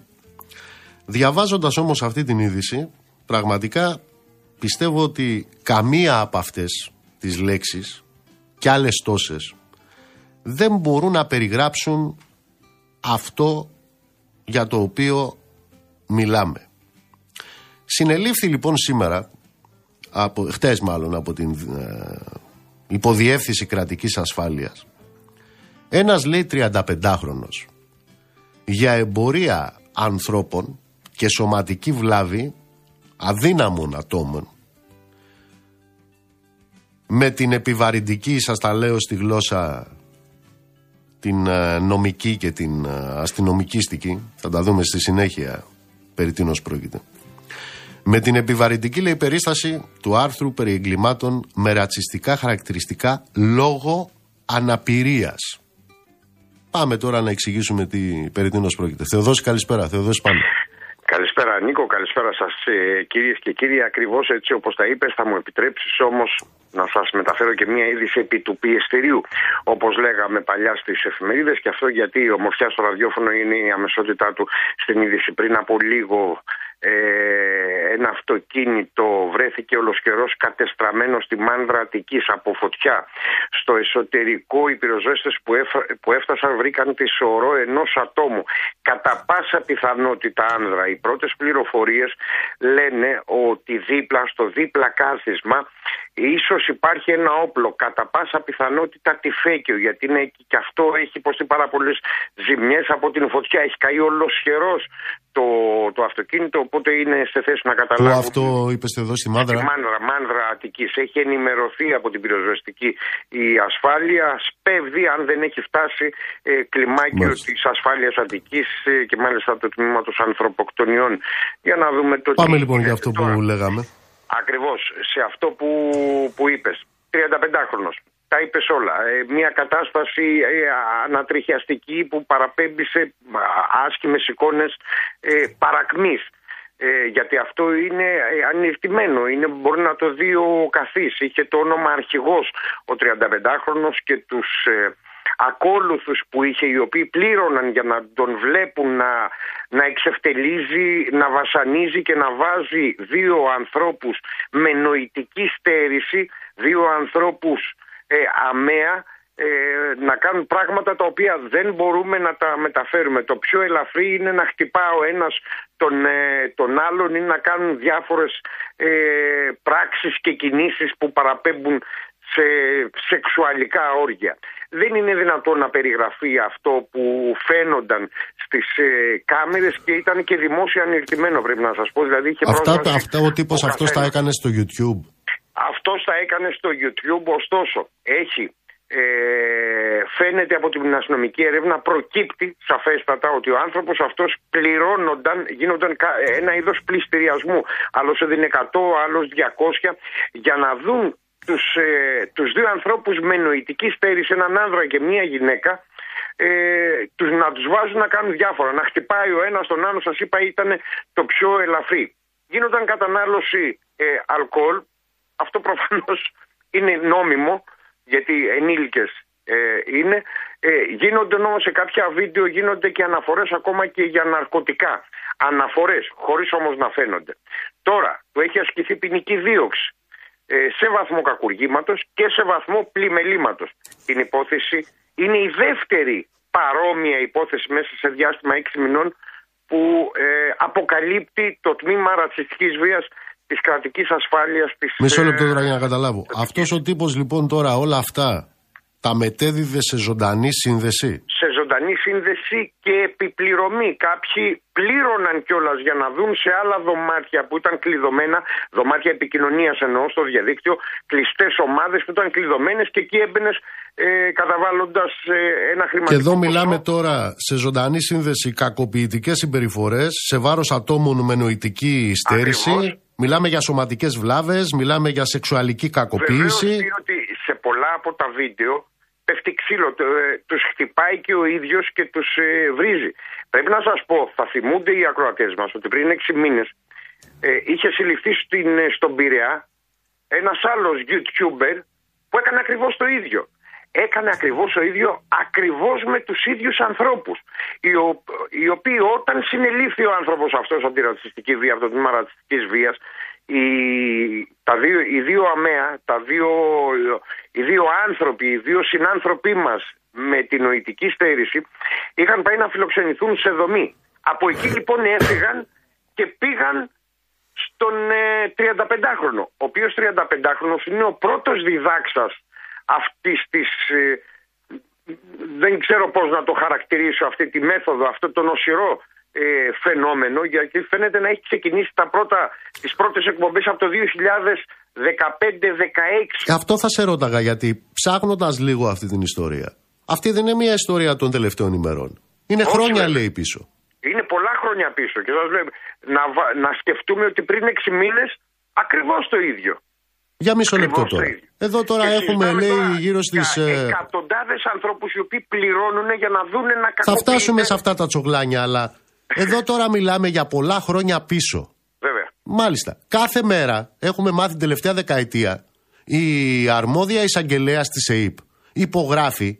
Διαβάζοντας όμως αυτή την είδηση, πραγματικά πιστεύω ότι καμία από αυτές τις λέξεις και άλλες τόσες δεν μπορούν να περιγράψουν αυτό για το οποίο μιλάμε. Συνελήφθη λοιπόν σήμερα, από, χτες μάλλον από την ε, υποδιεύθυνση κρατικής ασφάλειας, ένας λέει 35χρονος για εμπορία ανθρώπων και σωματική βλάβη αδύναμων ατόμων με την επιβαρυντική, σας τα λέω στη γλώσσα την ε, νομική και την ε, αστυνομικήστικη, θα τα δούμε στη συνέχεια περί τίνος πρόκειται. Με την επιβαρυντική λέει περίσταση του άρθρου περί εγκλημάτων με ρατσιστικά χαρακτηριστικά λόγω αναπηρίας. Πάμε τώρα να εξηγήσουμε τι περί τίνος πρόκειται. Θεοδόση καλησπέρα. Θεοδόση πάμε. Καλησπέρα Νίκο, καλησπέρα σας ε, κυρίες και κύριοι. Ακριβώς έτσι όπως τα είπες θα μου επιτρέψεις όμως να σας μεταφέρω και μια είδηση επί του πιεστηρίου όπως λέγαμε παλιά στις εφημερίδες και αυτό γιατί η ομορφιά στο ραδιόφωνο είναι η αμεσότητά του στην είδηση. Πριν από λίγο ε, ένα αυτοκίνητο βρέθηκε ολοσχερός κατεστραμμένο στη μάνδρα Αττικής από φωτιά. Στο εσωτερικό οι πυροσβέστες που, που έφτασαν βρήκαν τη σωρό ενός ατόμου. Κατά πάσα πιθανότητα άνδρα. Οι πρώτες πληροφορίες λένε ότι δίπλα στο δίπλα κάθισμα ίσως υπάρχει ένα όπλο κατά πάσα πιθανότητα τυφέκιο γιατί είναι και αυτό έχει υποστεί πάρα πολλές ζημιές από την φωτιά. Έχει καεί ολοσχερός το, το αυτοκίνητο οπότε είναι σε θέση να καταλάβει Πού αυτό είπες εδώ στη Μάνδρα; Στη Μάνδρα, Μάνδρα Αττικής. Έχει ενημερωθεί από την πυροσβεστική η ασφάλεια. Σπέβδει αν δεν έχει φτάσει ε, κλιμάκιο μάλιστα. της ασφάλειας Αττικής ε, και μάλιστα το τμήματος ανθρωποκτονιών. Για να δούμε το Πάμε λοιπόν για αυτό που λέγαμε Ακριβώς, σε αυτό που, που είπες. 35χρονος. Τα είπες όλα. Ε, μια κατάσταση ε, ανατριχιαστική που παραπέμπει σε άσχημες εικόνες ε, παρακμής. Ε, γιατί αυτό είναι ανοιχτημένο, είναι, μπορεί να το δει ο καθής. Είχε το όνομα αρχηγός ο 35χρονος και τους ακόλουθους που είχε οι οποίοι πλήρωναν για να τον βλέπουν να, να εξευτελίζει, να βασανίζει και να βάζει δύο ανθρώπους με νοητική στέρηση, δύο ανθρώπους ε, αμαία ε, να κάνουν πράγματα τα οποία δεν μπορούμε να τα μεταφέρουμε. Το πιο ελαφρύ είναι να χτυπά ο ένας τον, ε, τον άλλον ή να κάνουν διάφορες ε, πράξεις και κινήσεις που παραπέμπουν σε σεξουαλικά όργια. Δεν είναι δυνατόν να περιγραφεί αυτό που φαίνονταν στις ε, κάμερες και ήταν και δημόσια ανοιχτημένο πρέπει να σας πω. Δηλαδή είχε αυτά, αυτά ο τύπος αυτός τα έκανε στο YouTube. Αυτός τα έκανε στο YouTube, ωστόσο έχει ε, φαίνεται από την αστυνομική έρευνα προκύπτει σαφέστατα ότι ο άνθρωπος αυτός πληρώνονταν, γίνονταν ένα είδος πληστηριασμού. Άλλος έδινε 100, άλλος 200 για να δουν τους, ε, τους δύο ανθρώπους με νοητική στέρηση, έναν άνδρα και μία γυναίκα, ε, τους, να τους βάζουν να κάνουν διάφορα. Να χτυπάει ο ένας τον άλλο, σας είπα, ήταν το πιο ελαφρύ. Γίνονταν κατανάλωση ε, αλκοόλ, αυτό προφανώς είναι νόμιμο, γιατί ενήλικες ε, είναι. Ε, γίνονται όμως σε κάποια βίντεο γίνονται και αναφορές ακόμα και για ναρκωτικά. Αναφορές, χωρίς όμως να φαίνονται. Τώρα, του έχει ασκηθεί ποινική δίωξη. Ε, σε βαθμό κακουργήματος και σε βαθμό πλημελήματος. Την υπόθεση είναι η δεύτερη παρόμοια υπόθεση μέσα σε διάστημα 6 μηνών που ε, αποκαλύπτει το τμήμα ρατσιστικής βίας της κρατικής ασφάλειας της... Μισό λεπτό τώρα για να καταλάβω. Αυτός ο τύπος λοιπόν τώρα όλα αυτά τα μετέδιδε σε ζωντανή σύνδεση; Σε ζωντανή σύνδεση και επιπληρωμή. Κάποιοι πλήρωναν κιόλας για να δουν σε άλλα δωμάτια που ήταν κλειδωμένα, δωμάτια επικοινωνίας εννοώ στο διαδίκτυο, κλειστές ομάδες που ήταν κλειδωμένες και εκεί έμπαινες ε, καταβάλλοντας ε, ένα χρηματικό. Και εδώ μιλάμε τώρα σε ζωντανή σύνδεση κακοποιητικές συμπεριφορές σε βάρος ατόμων με νοητική στέρηση. Μιλάμε για σωματικές βλάβες, μιλάμε για σεξουαλική κακοποίηση. Βεβαίως, ότι σε πολλά από τα βίντεο πέφτει ξύλο, ε, τους χτυπάει και ο ίδιος και τους ε, βρίζει. Πρέπει να σας πω, θα θυμούνται οι ακροατές μας ότι πριν 6 μήνες ε, είχε συλληφθεί στην, στον Πειραιά ένας άλλος YouTuber που έκανε ακριβώς το ίδιο. Έκανε ακριβώς το ίδιο, ακριβώς με τους ίδιους ανθρώπους. Οι, ο, οι οποίοι όταν συνελήφθη ο άνθρωπος αυτός από τη ρατσιστική βία, από το τμήμα ρατσιστικής βίας, οι, τα δύο, οι δύο αμαία, τα δύο, οι δύο άνθρωποι, οι δύο συνάνθρωποι μας με την νοητική στέρηση είχαν πάει να φιλοξενηθούν σε δομή. Από εκεί λοιπόν έφυγαν και πήγαν στον 35χρονο, ο οποίος 35χρονος είναι ο πρώτος διδάξας αυτής της, ε, δεν ξέρω πώς να το χαρακτηρίσω αυτή τη μέθοδο, αυτό το νοσηρό ε, φαινόμενο γιατί φαίνεται να έχει ξεκινήσει τα πρώτα, τις πρώτες εκπομπές από το 2015-16. Αυτό θα σε ρώταγα γιατί ψάχνοντας λίγο αυτή την ιστορία. Αυτή δεν είναι μια ιστορία των τελευταίων ημερών. Είναι Όχι, χρόνια βέβαια. λέει πίσω. Είναι πολλά χρόνια πίσω και σας λέω, να, βα- να σκεφτούμε ότι πριν 6 μήνες ακριβώς το ίδιο. Για μισό λεπτό Ακριβώς το τώρα. ίδιο. Εδώ τώρα Και έχουμε συζητάμε λέει τώρα γύρω για στις... ε, Εκατοντάδες ανθρώπους οι οποίοι πληρώνουν για να δούνε να Θα κακοποιείται. φτάσουμε σε αυτά τα τσογλάνια αλλά εδώ τώρα μιλάμε για πολλά χρόνια πίσω. Βέβαια. Μάλιστα. Κάθε μέρα έχουμε μάθει την τελευταία δεκαετία η αρμόδια εισαγγελέα της ΕΕΠ υπογράφει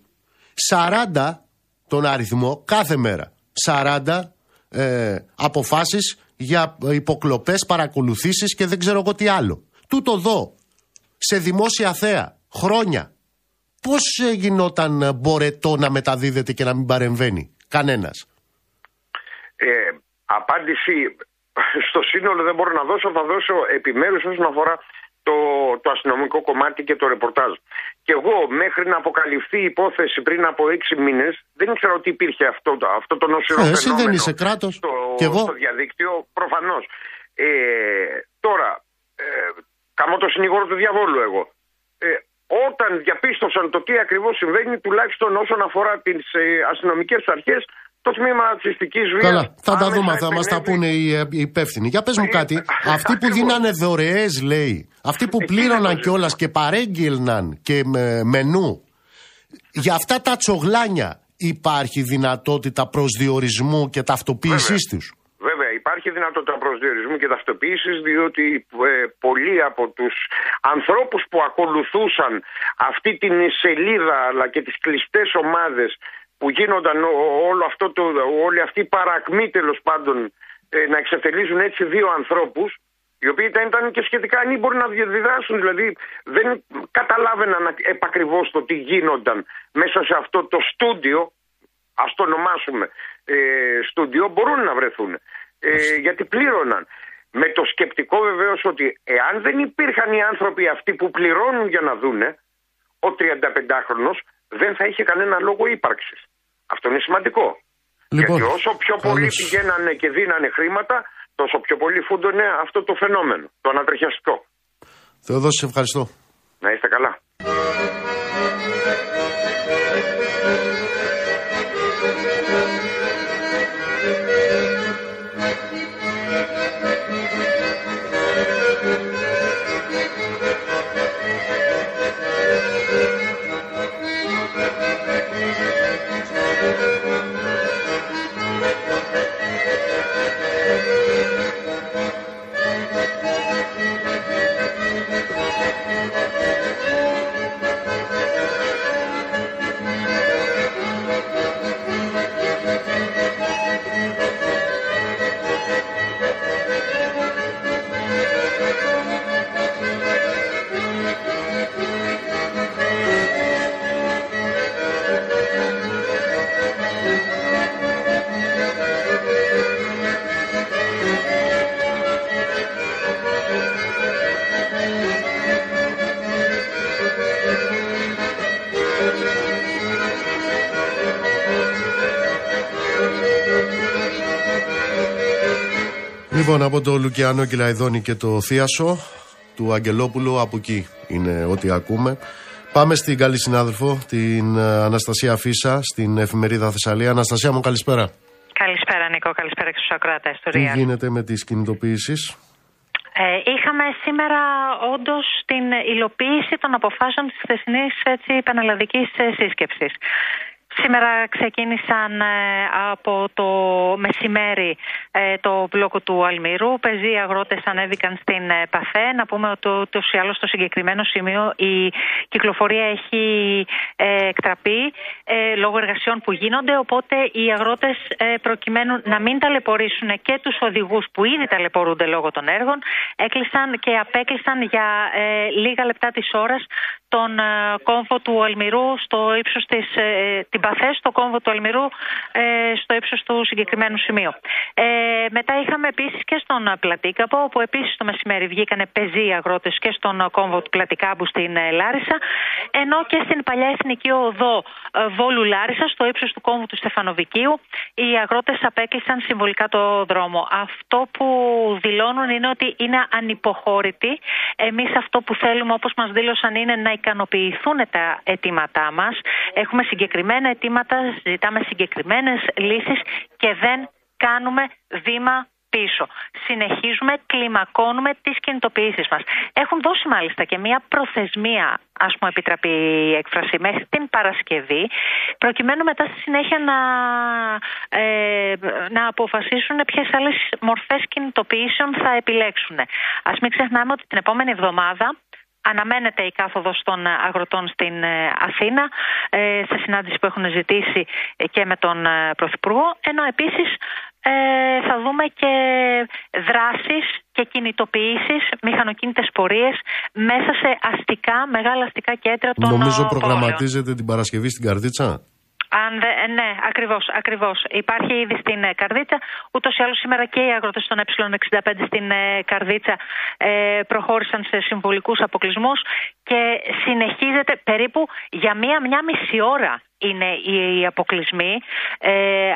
40 τον αριθμό κάθε μέρα. 40 ε, αποφάσεις για υποκλοπές, παρακολουθήσεις και δεν ξέρω εγώ τι άλλο. Τούτο εδώ, σε δημόσια θέα, χρόνια. Πώς ε, γινόταν ε, μπορετό να μεταδίδεται και να μην παρεμβαίνει κανένας; Ε, απάντηση στο σύνολο δεν μπορώ να δώσω, θα δώσω επιμέρους όσον αφορά το, το αστυνομικό κομμάτι και το ρεπορτάζ. Και εγώ μέχρι να αποκαλυφθεί η υπόθεση πριν από έξι μήνες δεν ήξερα ότι υπήρχε αυτό, το- αυτό το νοσηρό Ε, εσύ φαινόμενο δεν είσαι κράτος. στο, Κι εγώ. στο διαδίκτυο, προφανώς. Ε, τώρα, ε, καμώ το συνηγόρο του διαβόλου εγώ. Ε, όταν διαπίστωσαν το τι ακριβώς συμβαίνει, τουλάχιστον όσον αφορά τις ε, αστυνομικές αρχές, το τμήμα ρατσιστικής βίας... Καλά, θα τα άμεσα δούμε, θα μας τα επενέβη. πούνε οι, ε, οι υπεύθυνοι. Για πες μου Ε, κάτι, αυτοί που ακριβώς. δίνανε δωρεές, λέει, αυτοί που Εκεί πλήρωναν είναι το κιόλας ζήτημα. και παρέγγελναν και με, μενού, για αυτά τα τσογλάνια υπάρχει δυνατότητα προσδιορισμού και ταυτοποίησής Βέβαια. τους; Βέβαια, υπάρχει δυνατότητα προσδιορισμού και ταυτοποίησης, διότι ε, πολλοί από τους ανθρώπους που ακολουθούσαν αυτή την σελίδα αλλά και τις κλειστές ομάδες που γίνονταν ό- όλο αυτό το, όλη αυτή η παρακμή τέλος πάντων ε, να εξευτελίζουν έτσι δύο ανθρώπους, οι οποίοι ήταν, ήταν και σχετικά ανήμποροι να διδράσουν, δηλαδή δεν καταλάβαιναν επακριβώς το τι γίνονταν μέσα σε αυτό το στούντιο ας το ονομάσουμε ε, στούντιο μπορούν να βρεθούν ε, γιατί πλήρωναν. Με το σκεπτικό βεβαίως ότι εάν δεν υπήρχαν οι άνθρωποι αυτοί που πληρώνουν για να δούνε ο 35χρονος δεν θα είχε κανένα λόγο ύπαρξης αυτό είναι σημαντικό Λοιπόν, γιατί όσο πιο πολύ καλώς. πηγαίνανε και δίνανε χρήματα τόσο πιο πολύ φούντωνε αυτό το φαινόμενο το ανατριχιαστικό Θεοδόση, σε ευχαριστώ. να είστε καλά Λοιπόν, από το Λουκιάνο Κυλαϊδόνη και το Θίασο του Αγγελόπουλου, από εκεί είναι ό,τι ακούμε. Πάμε στην καλή συνάδελφο, την ε, Αναστασία Φίσα, στην εφημερίδα Θεσσαλία. Αναστασία μου, καλησπέρα. Καλησπέρα Νίκο, καλησπέρα και στους ακροατές του Τι Real. γίνεται με τις κινητοποιήσεις; Ε, είχαμε σήμερα όντως την υλοποίηση των αποφάσεων της χθεσινής έτσι, πανελλαδικής ε, σύσκεψης. Σήμερα ξεκίνησαν ε, από το μεσημέρι ε, το μπλόκο του Αλμυρού. Πεζοί αγρότες ανέβηκαν στην ε, ΠΑΘΕ. Να πούμε ότι ούτως ή άλλως στο συγκεκριμένο σημείο η κυκλοφορία έχει ε, εκτραπεί ε, λόγω εργασιών που γίνονται. Οπότε οι αγρότες ε, προκειμένου να μην ταλαιπωρήσουν και τους οδηγούς που ήδη ταλαιπωρούνται λόγω των έργων έκλεισαν και απέκλεισαν για ε, λίγα λεπτά της ώρας τον ε, κόμβο του Αλμυρού στο ύψος της, ε, την Παθέ, στο κόμβο του Αλμυρού ε, στο ύψος του συγκεκριμένου σημείου. Ε, μετά είχαμε επίσης και στον Πλατήκαπο, όπου επίσης το μεσημέρι βγήκανε πεζοί αγρότες και στον κόμβο του Πλατικάμπου στην Λάρισα, ενώ και στην παλιά εθνική οδό Βόλου Λάρισα, στο ύψος του κόμβου του Στεφανοβικίου, οι αγρότες απέκλεισαν συμβολικά το δρόμο. Αυτό που δηλώνουν είναι ότι είναι ανυποχώρητοι. Εμείς αυτό που θέλουμε, όπως μας δήλωσαν, είναι να ικανοποιηθούν τα αιτήματά μας. Έχουμε συγκεκριμένα αιτήματα, ζητάμε συγκεκριμένες λύσεις και δεν κάνουμε βήμα πίσω. Συνεχίζουμε, κλιμακώνουμε τις κινητοποιήσεις μας. Έχουν δώσει μάλιστα και μια προθεσμία, ας πούμε επιτραπεί η έκφραση, μέχρι την Παρασκευή, προκειμένου μετά στη συνέχεια να, ε, να αποφασίσουν ποιες άλλες μορφές κινητοποιήσεων θα επιλέξουν. Ας μην ξεχνάμε ότι την επόμενη εβδομάδα Αναμένεται η κάθοδος των αγροτών στην ε, Αθήνα ε, σε συνάντηση που έχουν ζητήσει και με τον ε, Πρωθυπουργό ενώ επίσης θα δούμε και δράσεις και κινητοποιήσεις, μηχανοκίνητες πορείες μέσα σε αστικά, μεγάλα αστικά κέντρα των Νομίζω προγραμματίζεται την Παρασκευή στην Καρδίτσα. Αν ε, ναι, ακριβώς. Ακριβώς. Υπάρχει ήδη στην ε, Καρδίτσα. Ούτως ή άλλως σήμερα και οι αγρότες των Ε65 στην ε, Καρδίτσα προχώρησαν σε συμβολικούς αποκλεισμούς και συνεχίζεται περίπου για μία-μία μισή ώρα είναι οι αποκλεισμοί. Ε,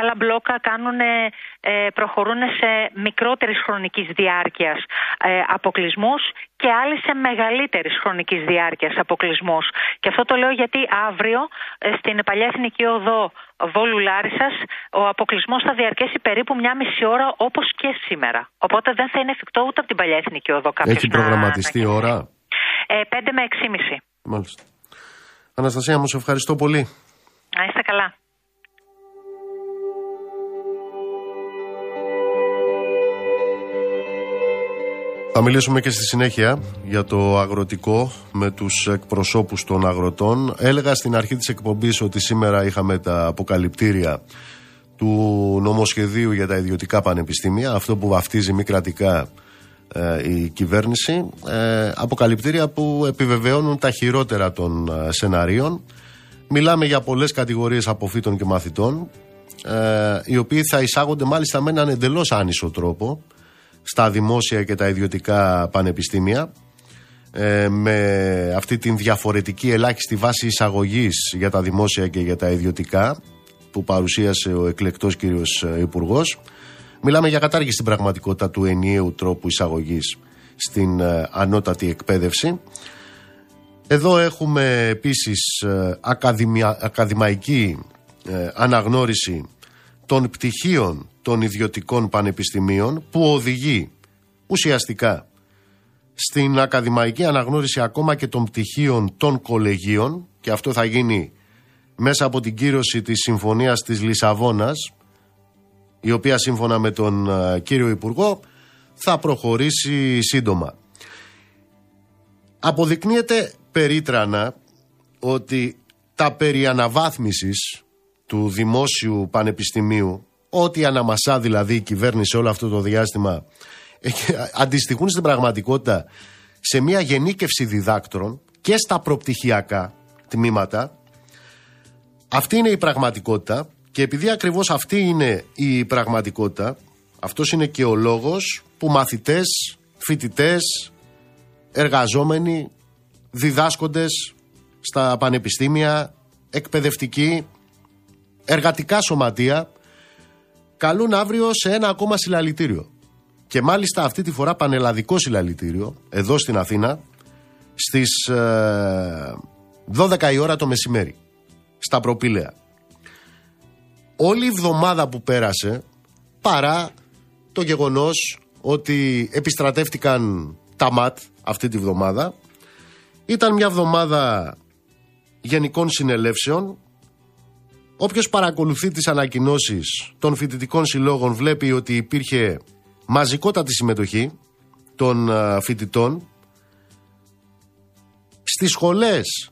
άλλα μπλόκα κάνουν, ε, προχωρούν σε μικρότερης χρονικής διάρκειας ε, αποκλεισμούς και άλλοι σε μεγαλύτερης χρονικής διάρκειας αποκλεισμούς. Και αυτό το λέω γιατί αύριο ε, στην παλιά εθνική οδό Βόλου Λάρισας ο αποκλεισμός θα διαρκέσει περίπου μια μισή ώρα όπως και σήμερα. Οπότε δεν θα είναι εφικτό ούτε από την παλιά εθνική οδό κάποιος Έχει προγραμματιστεί να... ώρα; Ε, 5 με 6,5. Μάλιστα. Αναστασία μου, σε ευχαριστώ πολύ. Να είστε καλά. Θα μιλήσουμε και στη συνέχεια για το αγροτικό με τους εκπροσώπους των αγροτών. Έλεγα στην αρχή της εκπομπής ότι σήμερα είχαμε τα αποκαλυπτήρια του νομοσχεδίου για τα ιδιωτικά πανεπιστήμια, αυτό που βαφτίζει μη κρατικά ε, η κυβέρνηση, ε, αποκαλυπτήρια που επιβεβαιώνουν τα χειρότερα των ε, σεναρίων. Μιλάμε για πολλές κατηγορίες αποφύτων και μαθητών, ε, οι οποίοι θα εισάγονται μάλιστα με έναν εντελώς άνισο τρόπο στα δημόσια και τα ιδιωτικά πανεπιστήμια ε, με αυτή την διαφορετική ελάχιστη βάση εισαγωγής για τα δημόσια και για τα ιδιωτικά που παρουσίασε ο εκλεκτός κύριος υπουργός. Μιλάμε για κατάργηση στην πραγματικότητα του ενιαίου τρόπου εισαγωγής στην ε, ανώτατη εκπαίδευση. Εδώ έχουμε επίσης ε, ακαδημαϊκή αναγνώριση των πτυχίων των ιδιωτικών πανεπιστημίων που οδηγεί ουσιαστικά στην ακαδημαϊκή αναγνώριση ακόμα και των πτυχίων των κολεγίων και αυτό θα γίνει μέσα από την κύρωση της Συμφωνίας της Λισαβόνας η οποία σύμφωνα με τον ε, κύριο Υπουργό θα προχωρήσει σύντομα. Αποδεικνύεται περίτρανα ότι τα περί αναβάθμισης του δημόσιου πανεπιστημίου ό,τι αναμασά δηλαδή η κυβέρνηση όλο αυτό το διάστημα ε, αντιστοιχούν στην πραγματικότητα σε μια γενίκευση διδάκτρων και στα προπτυχιακά τμήματα. Αυτή είναι η πραγματικότητα και επειδή ακριβώς αυτή είναι η πραγματικότητα, αυτός είναι και ο λόγος που μαθητές, φοιτητές, εργαζόμενοι, διδάσκοντες στα πανεπιστήμια, εκπαιδευτικοί, εργατικά σωματεία καλούν αύριο σε ένα ακόμα συλλαλητήριο. Και μάλιστα αυτή τη φορά πανελλαδικό συλλαλητήριο, εδώ στην Αθήνα, στις 12 ε, η ώρα το μεσημέρι, στα Προπήλαια. Όλη η εβδομάδα που πέρασε, παρά το γεγονός ότι επιστρατεύτηκαν τα ΜΑΤ αυτή τη βδομάδα, ήταν μια εβδομάδα γενικών συνελεύσεων Όποιος παρακολουθεί τις ανακοινώσεις των φοιτητικών συλλόγων βλέπει ότι υπήρχε μαζικότατη συμμετοχή των φοιτητών. Στις σχολές,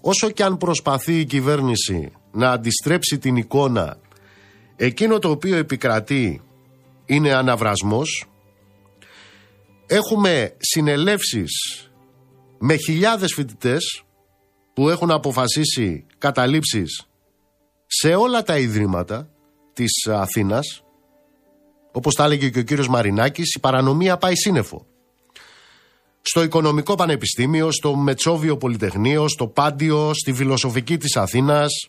όσο και αν προσπαθεί η κυβέρνηση να αντιστρέψει την εικόνα, εκείνο το οποίο επικρατεί είναι αναβρασμός. Έχουμε συνελεύσεις με χιλιάδες φοιτητές που έχουν αποφασίσει καταλήψεις σε όλα τα ιδρύματα της Αθήνας. Όπως τα έλεγε και ο κύριος Μαρινάκης η παρανομία πάει σύννεφο. Στο Οικονομικό Πανεπιστήμιο, στο Μετσόβιο Πολυτεχνείο, στο Πάντιο, στη Φιλοσοφική της Αθήνας,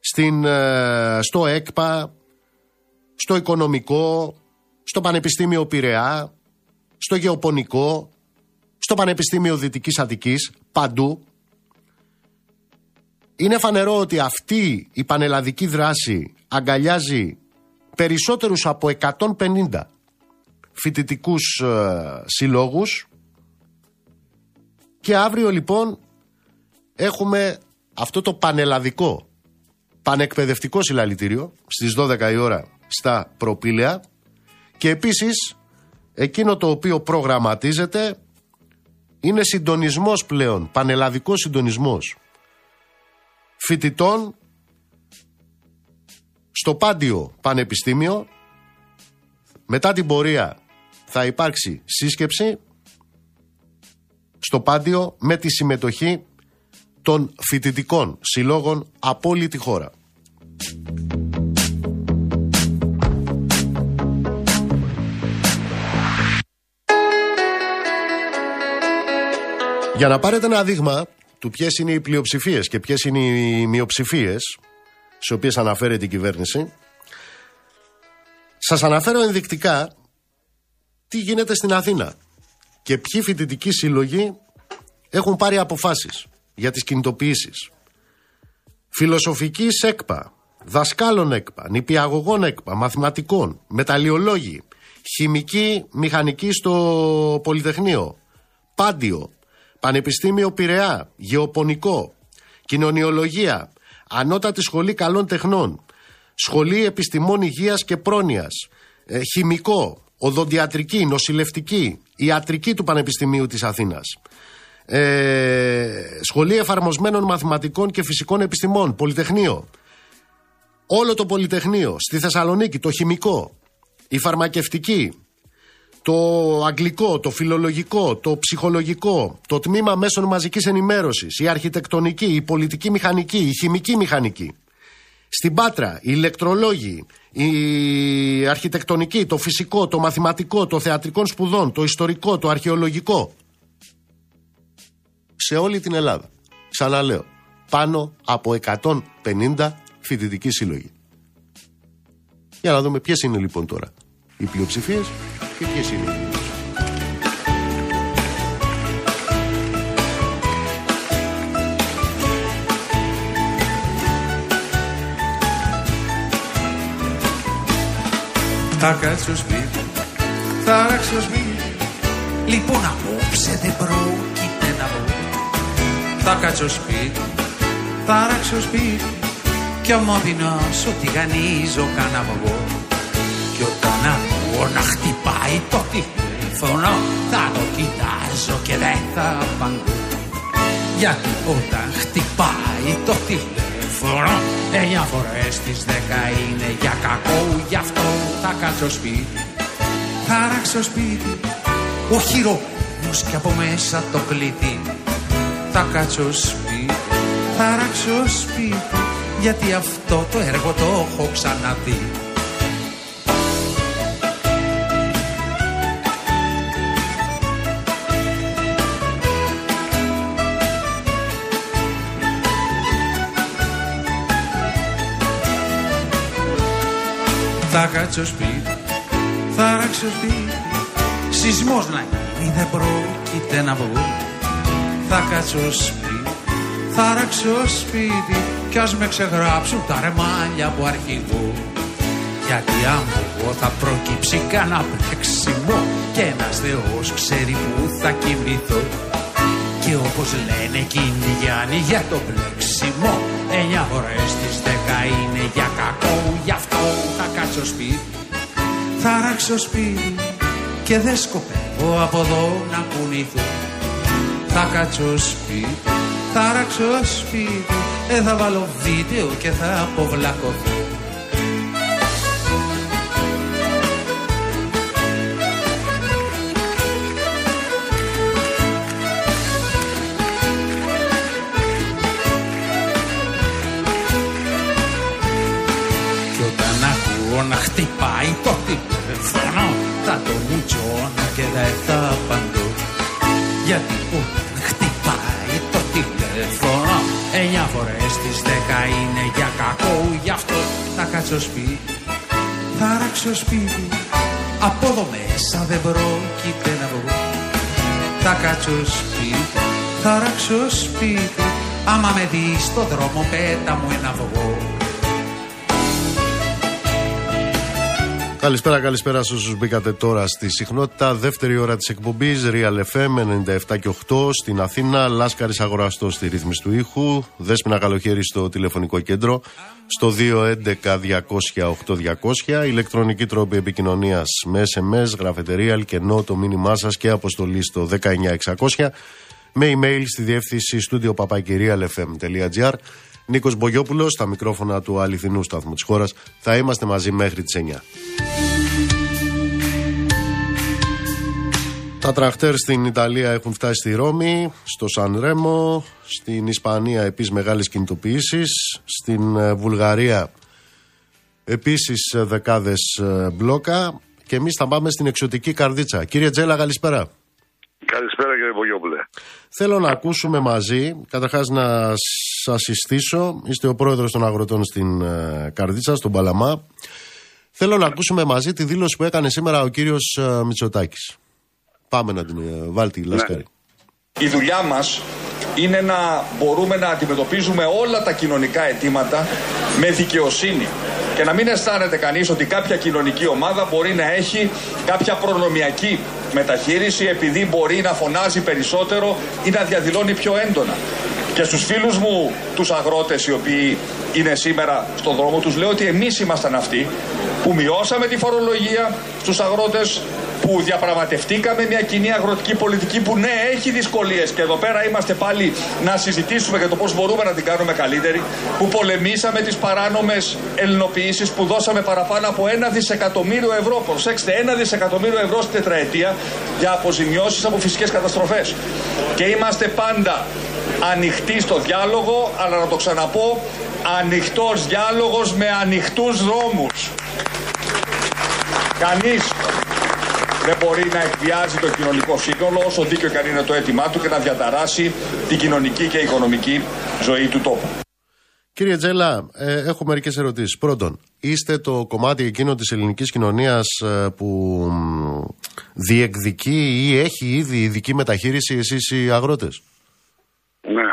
στην, ε, στο ΕΚΠΑ, στο Οικονομικό, στο Πανεπιστήμιο Πειραιά, στο Γεωπονικό, στο Πανεπιστήμιο Δυτικής Αττικής, παντού. Είναι φανερό ότι αυτή η πανελλαδική δράση αγκαλιάζει περισσότερους από 150 φοιτητικούς ε, συλλόγους και αύριο λοιπόν έχουμε αυτό το πανελλαδικό πανεκπαιδευτικό συλλαλητήριο στις 12 η ώρα στα προπήλαια και επίσης εκείνο το οποίο προγραμματίζεται είναι συντονισμός πλέον, πανελλαδικός συντονισμός φοιτητών στο Πάντιο Πανεπιστήμιο μετά την πορεία θα υπάρξει σύσκεψη στο Πάντιο με τη συμμετοχή των φοιτητικών συλλόγων από όλη τη χώρα. Για να πάρετε ένα δείγμα του ποιες είναι οι πλειοψηφίες και ποιες είναι οι μειοψηφίες σε οποίες αναφέρεται η κυβέρνηση, σας αναφέρω ενδεικτικά τι γίνεται στην Αθήνα και ποιοι φοιτητικοί σύλλογοι έχουν πάρει αποφάσεις για τις κινητοποιήσεις. Φιλοσοφική ΕΚΠΑ, δασκάλων ΕΚΠΑ, νηπιαγωγών ΕΚΠΑ, μαθηματικών, μεταλλιολόγοι, χημική, μηχανική στο Πολυτεχνείο, Πάντιο, Πανεπιστήμιο Πειραιά, Γεωπονικό, Κοινωνιολογία, Ανώτατη Σχολή Καλών Τεχνών, Σχολή Επιστημών Υγείας και Πρόνοιας, ε, Χημικό, Οδοντιατρική, Νοσηλευτική, Ιατρική του Πανεπιστημίου της Αθήνας, ε, Σχολή Εφαρμοσμένων Μαθηματικών και Φυσικών Επιστημών, Πολυτεχνείο, όλο το Πολυτεχνείο, στη Θεσσαλονίκη, το Χημικό, η Φαρμακευτική, το Αγγλικό, το Φιλολογικό, το Ψυχολογικό, το Τμήμα Μέσων Μαζικής Ενημέρωσης, η Αρχιτεκτονική, η Πολιτική Μηχανική, η Χημική Μηχανική. Στην Πάτρα, οι ηλεκτρολόγοι, η αρχιτεκτονική, το φυσικό, το μαθηματικό, το θεατρικών σπουδών, το ιστορικό, το αρχαιολογικό. Σε όλη την Ελλάδα. Ξαναλέω, πάνω από 150 φοιτητικοί σύλλογοι. Για να δούμε ποιες είναι λοιπόν τώρα οι πλειοψηφίες και ποιες είναι οι Θα κάτσω σπίτι, θα ράξω σπίτι. Λοιπόν απόψε δεν πρόκειται να βγω Θα κάτσω σπίτι, θα ράξω σπίτι Κι άμα δεινάσω τηγανίζω κανένα βγω Κι όταν ακούω να χτυπάει το τηλέφωνο Θα το κοιτάζω και δεν θα απαντώ Γιατί όταν χτυπάει το τηλέφωνο φορά Εννιά φορές τις δέκα είναι για κακό Γι' αυτό θα κάτσω σπίτι. Θα ράξω σπίτι Ο χειροκρότημος κι από μέσα το κλειδί. Θα κάτσω σπίτι Θα ράξω σπίτι Γιατί αυτό το έργο το έχω ξαναδεί. Θα κάτσω σπίτι, θα ράξω σπίτι. Σεισμός να γίνει δεν πρόκειται να βγω. Θα κάτσω σπίτι, θα ράξω σπίτι Κι ας με ξεγράψουν τα ρεμάλια που αρχηγώ γιατί αν εγώ θα προκύψει κανένα πλέξιμο Και ένας θεός ξέρει που θα κοιμηθώ. Και όπως λένε εκείνοι Γιάννη για το πλέξιμο Εννιά φορές τις δέκα είναι για κακό Γι' αυτό θα κάτσω σπίτι. Θα ράξω σπίτι Και δεν σκοπεύω από εδώ να κουνηθώ. Θα κάτσω σπίτι Θα ράξω σπίτι ε, Θα βάλω βίντεο και θα αποβλακωθώ είναι για κακό Γι' αυτό θα κάτσω σπίτι. Θα ράξω σπίτι Από εδώ μέσα δεν πρόκειται να βγω Θα κάτσω σπίτι Θα ράξω σπίτι. Άμα με δεις στο δρόμο πέτα μου ένα αυγό Καλησπέρα, καλησπέρα σε όσους μπήκατε τώρα στη συχνότητα. Δεύτερη ώρα της εκπομπής Real FM 97 και 8 στην Αθήνα. Λάσκαρης Αγοραστός στη ρύθμιση του ήχου. Δέσπινα καλοκαίρι στο τηλεφωνικό κέντρο. Στο 211-200-8200. Ηλεκτρονική τρόπη επικοινωνίας με SMS, γραφετερία, αλκενό το μήνυμά σας και αποστολή στο 19600. Με email στη διεύθυνση studio papakirialfm.gr. Νίκος Μπογιόπουλος, στα μικρόφωνα του αληθινού σταθμού της χώρας. Θα είμαστε μαζί μέχρι τις 9. Τα τραχτέρ στην Ιταλία έχουν φτάσει στη Ρώμη, στο Σαν Ρέμο, στην Ισπανία επίσης μεγάλες κινητοποιήσεις, στην ε, Βουλγαρία επίσης ε, δεκάδες ε, μπλόκα και εμείς θα πάμε στην εξωτική καρδίτσα. Κύριε Τζέλα, καλησπέρα. Καλησπέρα κύριε Βογιόπουλε. Θέλω να ακούσουμε μαζί, καταρχάς να σας συστήσω, είστε ο πρόεδρος των αγροτών στην Καρδίτσα, στον Παλαμά. Θέλω να ακούσουμε μαζί τη δήλωση που έκανε σήμερα ο κύριος Μητσοτάκης. Πάμε να την ε, βάλει τη Λάσκαρη. Ναι. Η δουλειά μας είναι να μπορούμε να αντιμετωπίζουμε όλα τα κοινωνικά αιτήματα με δικαιοσύνη και να μην αισθάνεται κανείς ότι κάποια κοινωνική ομάδα μπορεί να έχει κάποια προνομιακή μεταχείριση επειδή μπορεί να φωνάζει περισσότερο ή να διαδηλώνει πιο έντονα. Και στους φίλους μου τους αγρότες οι οποίοι είναι σήμερα στον δρόμο τους λέω ότι εμείς ήμασταν αυτοί που μειώσαμε τη φορολογία στους αγρότες που διαπραγματευτήκαμε μια κοινή αγροτική πολιτική που ναι έχει δυσκολίες. Και εδώ πέρα είμαστε πάλι να συζητήσουμε για το πώς μπορούμε να την κάνουμε καλύτερη που πολεμήσαμε τις παράνομες ελληνοποιήσεις που δώσαμε παραπάνω από ένα δισεκατομμύριο ευρώ. Προσέξτε ένα δισεκατομμύριο ευρώ στην τετραετία για αποζημιώσεις από φυσικές καταστροφές. Και είμαστε πάντα ανοιχτοί στο διάλογο αλλά να το ξαναπώ ανοιχτός διάλογος με ανοιχτούς δρόμους. Κανείς δεν μπορεί να εκβιάζει το κοινωνικό σύνολο όσο δίκαιο και αν είναι το αίτημά του και να διαταράσει την κοινωνική και οικονομική ζωή του τόπου. Κύριε Τζέλα, ε, έχω μερικές ερωτήσεις. Πρώτον, είστε το κομμάτι εκείνο της ελληνικής κοινωνίας ε, που διεκδικεί ή έχει ήδη ειδική μεταχείριση εσείς οι αγρότες; Ναι,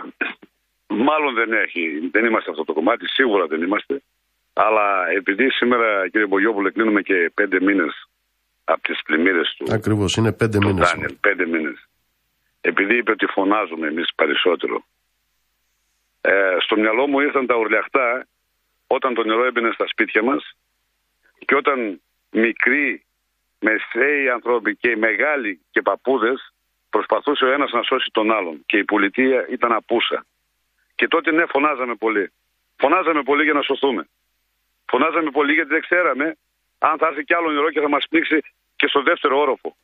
μάλλον δεν έχει. Δεν είμαστε αυτό το κομμάτι, σίγουρα δεν είμαστε. Αλλά επειδή σήμερα κύριε Μπογιόπουλε κλείνουμε και πέντε μήνες από τις πλημμύρες του. Ακριβώς, είναι πέντε μήνες. Πέντε μήνες. Επειδή είπε ότι φωνάζουμε εμείς περισσότερο. Ε, στο μυαλό μου ήρθαν τα ουρλιαχτά όταν το νερό έμπαινε στα σπίτια μας και όταν μικροί, μεσαίοι άνθρωποι και οι μεγάλοι και παππούδες προσπαθούσε ο ένας να σώσει τον άλλον και η πολιτεία ήταν απούσα. Και τότε ναι, φωνάζαμε πολύ. Φωνάζαμε πολύ για να σωθούμε. Φωνάζαμε πολύ γιατί δεν ξέραμε αν θα έρθει κι άλλο νερό και θα μας πνίξει και στο δεύτερο όροφο.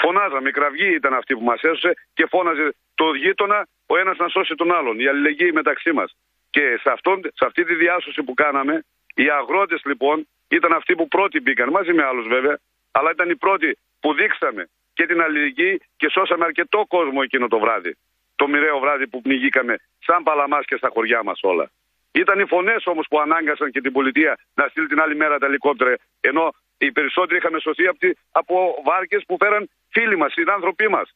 Φωνάζαμε, η κραυγή ήταν αυτή που μας έσωσε και φώναζε το γείτονα ο ένας να σώσει τον άλλον. Η αλληλεγγύη μεταξύ μας. Και σε, αυτόν, σε αυτή τη διάσωση που κάναμε, οι αγρότες λοιπόν ήταν αυτοί που πρώτοι μπήκαν, μαζί με άλλους βέβαια, αλλά ήταν οι πρώτοι που δείξαμε και την αλληλεγγύη και σώσαμε αρκετό κόσμο εκείνο το βράδυ. Το μοιραίο βράδυ που πνιγήκαμε σαν παλαμάς και στα χωριά μας όλα. Ήταν οι φωνές όμως που ανάγκασαν και την πολιτεία να στείλει την άλλη μέρα τα ελικόπτερα. Ενώ οι περισσότεροι είχαμε σωθεί από, από βάρκες που φέραν φίλοι μας, συνάνθρωποι μας.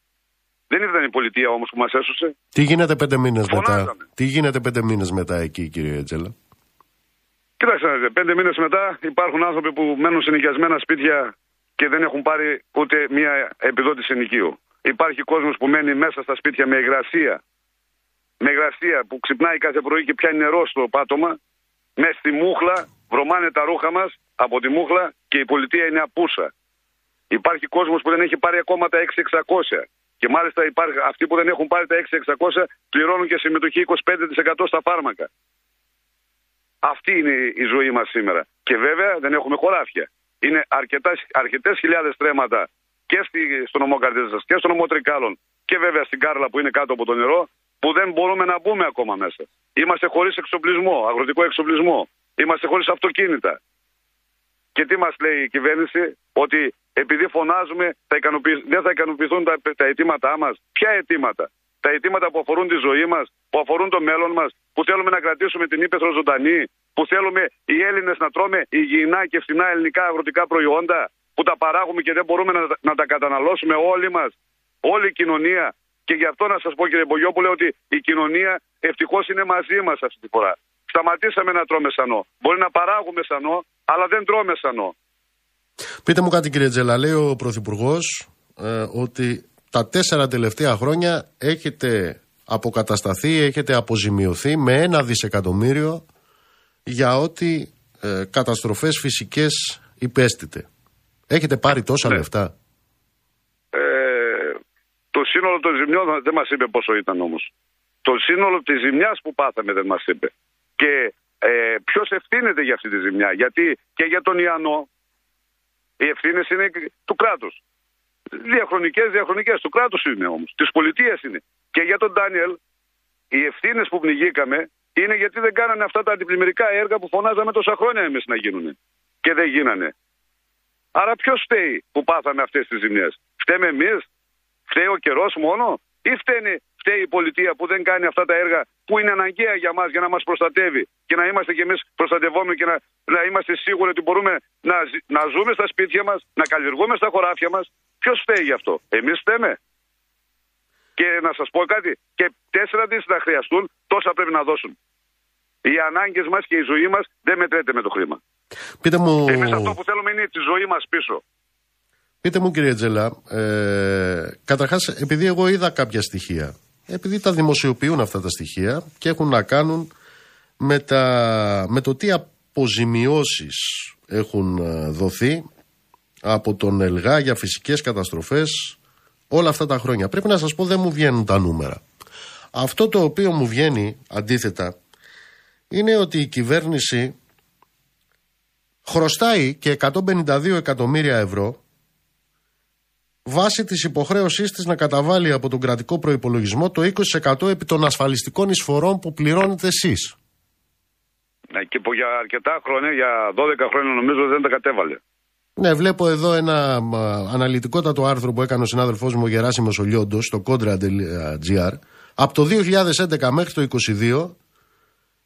Δεν ήταν η πολιτεία όμως που μας έσωσε. Τι γίνεται πέντε μήνες μετά; Τι γίνεται πέντε μήνες μετά εκεί, κύριε Τζέλα; Κοιτάξτε, πέντε μήνες μετά υπάρχουν άνθρωποι που μένουν σε νοικιασμένα σπίτια και δεν έχουν πάρει ούτε μία επιδότηση ενοικίου. Υπάρχει κόσμος που μένει μέσα στα σπίτια με υγρασία. Με υγρασία που ξυπνάει κάθε πρωί και πιάνει νερό στο πάτωμα. Με στη μούχλα, βρωμάνε τα ρούχα μας από τη μούχλα και η πολιτεία είναι απούσα. Υπάρχει κόσμος που δεν έχει πάρει ακόμα τα 6.600. Και μάλιστα υπάρχει, αυτοί που δεν έχουν πάρει τα 6.600 πληρώνουν και συμμετοχή 25% στα φάρμακα. Αυτή είναι η ζωή μας σήμερα. Και βέβαια δεν έχουμε χωράφια. Είναι αρκετές χιλιάδες τρέματα και στη, στο νομό Καρδίτσα και στο νομό Τρικάλων και βέβαια στην Κάρλα που είναι κάτω από το νερό που δεν μπορούμε να μπούμε ακόμα μέσα. Είμαστε χωρίς εξοπλισμό, αγροτικό εξοπλισμό. Είμαστε χωρίς αυτοκίνητα. Και τι μας λέει η κυβέρνηση, ότι επειδή φωνάζουμε θα δεν θα ικανοποιηθούν τα, τα αιτήματά μας. Ποια αιτήματα, τα αιτήματα που αφορούν τη ζωή μας, που αφορούν το μέλλον μας, που θέλουμε να κρατήσουμε την ύπεθρο ζωντανή, που θέλουμε οι Έλληνες να τρώμε υγιεινά και φθηνά ελληνικά αγροτικά προϊόντα, που τα παράγουμε και δεν μπορούμε να, να τα καταναλώσουμε όλοι μας, όλη η κοινωνία. Και γι' αυτό να σας πω, κύριε Μπογιόπουλε, ότι η κοινωνία ευτυχώς είναι μαζί μας αυτή τη φορά. Σταματήσαμε να τρώμε σανό. Μπορεί να παράγουμε σανό, αλλά δεν τρώμε σανό. Πείτε μου κάτι, κύριε Τζέλα, λέει ο Πρωθυπουργός ε, ότι τα τέσσερα τελευταία χρόνια έχετε αποκατασταθεί, έχετε αποζημιωθεί με ένα δισεκατομμύριο για ό,τι ε, καταστροφές φυσικές υπέστητε. Έχετε πάρει τόσα ναι. λεφτά; Ε, το σύνολο των ζημιών δεν μας είπε πόσο ήταν όμως. Το σύνολο της ζημιάς που πάθαμε δεν μας είπε. Και ε, ποιος ευθύνεται για αυτή τη ζημιά. Γιατί και για τον Ιαννό οι ευθύνες είναι του κράτους. Διαχρονικές, διαχρονικές. Του κράτους είναι όμως. Της πολιτείας είναι. Και για τον Ντάνιελ, οι ευθύνες που πνιγήκαμε είναι γιατί δεν κάνανε αυτά τα αντιπλημμυρικά έργα που φωνάζαμε τόσα χρόνια εμείς να γίνουν. Και δεν γίνανε. Άρα ποιος φταίει που πάθαμε αυτές τις ζημιές. Φταίμε εμείς, φταίει ο καιρός μόνο, ή φταίνει, φταίει η πολιτεία που δεν κάνει αυτά τα έργα που είναι αναγκαία για μας για να μας προστατεύει και να είμαστε κι εμείς προστατευόμενοι και να, να είμαστε σίγουροι ότι μπορούμε να, να ζούμε στα σπίτια μας, να καλλιεργούμε στα χωράφια μας. Ποιος φταίει γι' αυτό, εμείς φταίμε. Και να σας πω κάτι, και τέσσερα δις θα χρειαστούν, τόσα πρέπει να δώσουν. Οι ανάγκες μας και η ζωή μας δεν μετρέται με το χρήμα. Πείτε μου... Εμείς αυτό που θέλουμε είναι τη ζωή μας πίσω. Πείτε μου κύριε Τζελά, ε, καταρχάς επειδή εγώ είδα κάποια στοιχεία, επειδή τα δημοσιοποιούν αυτά τα στοιχεία και έχουν να κάνουν με, τα, με το τι αποζημιώσεις έχουν ε, δοθεί από τον ΕΛΓΑ για φυσικές καταστροφές όλα αυτά τα χρόνια. Πρέπει να σας πω δεν μου βγαίνουν τα νούμερα. Αυτό το οποίο μου βγαίνει αντίθετα είναι ότι η κυβέρνηση χρωστάει και 152 εκατομμύρια ευρώ βάσει της υποχρέωσής της να καταβάλει από τον κρατικό προϋπολογισμό το 20% επί των ασφαλιστικών εισφορών που πληρώνετε εσείς. Ναι, και που για αρκετά χρόνια, για 12 χρόνια νομίζω δεν τα κατέβαλε. Ναι, βλέπω εδώ ένα αναλυτικότατο άρθρο που έκανε ο συνάδελφός μου ο Γεράσιμος Ολιόντος στο contra.gr. Από το 2011 μέχρι το 2022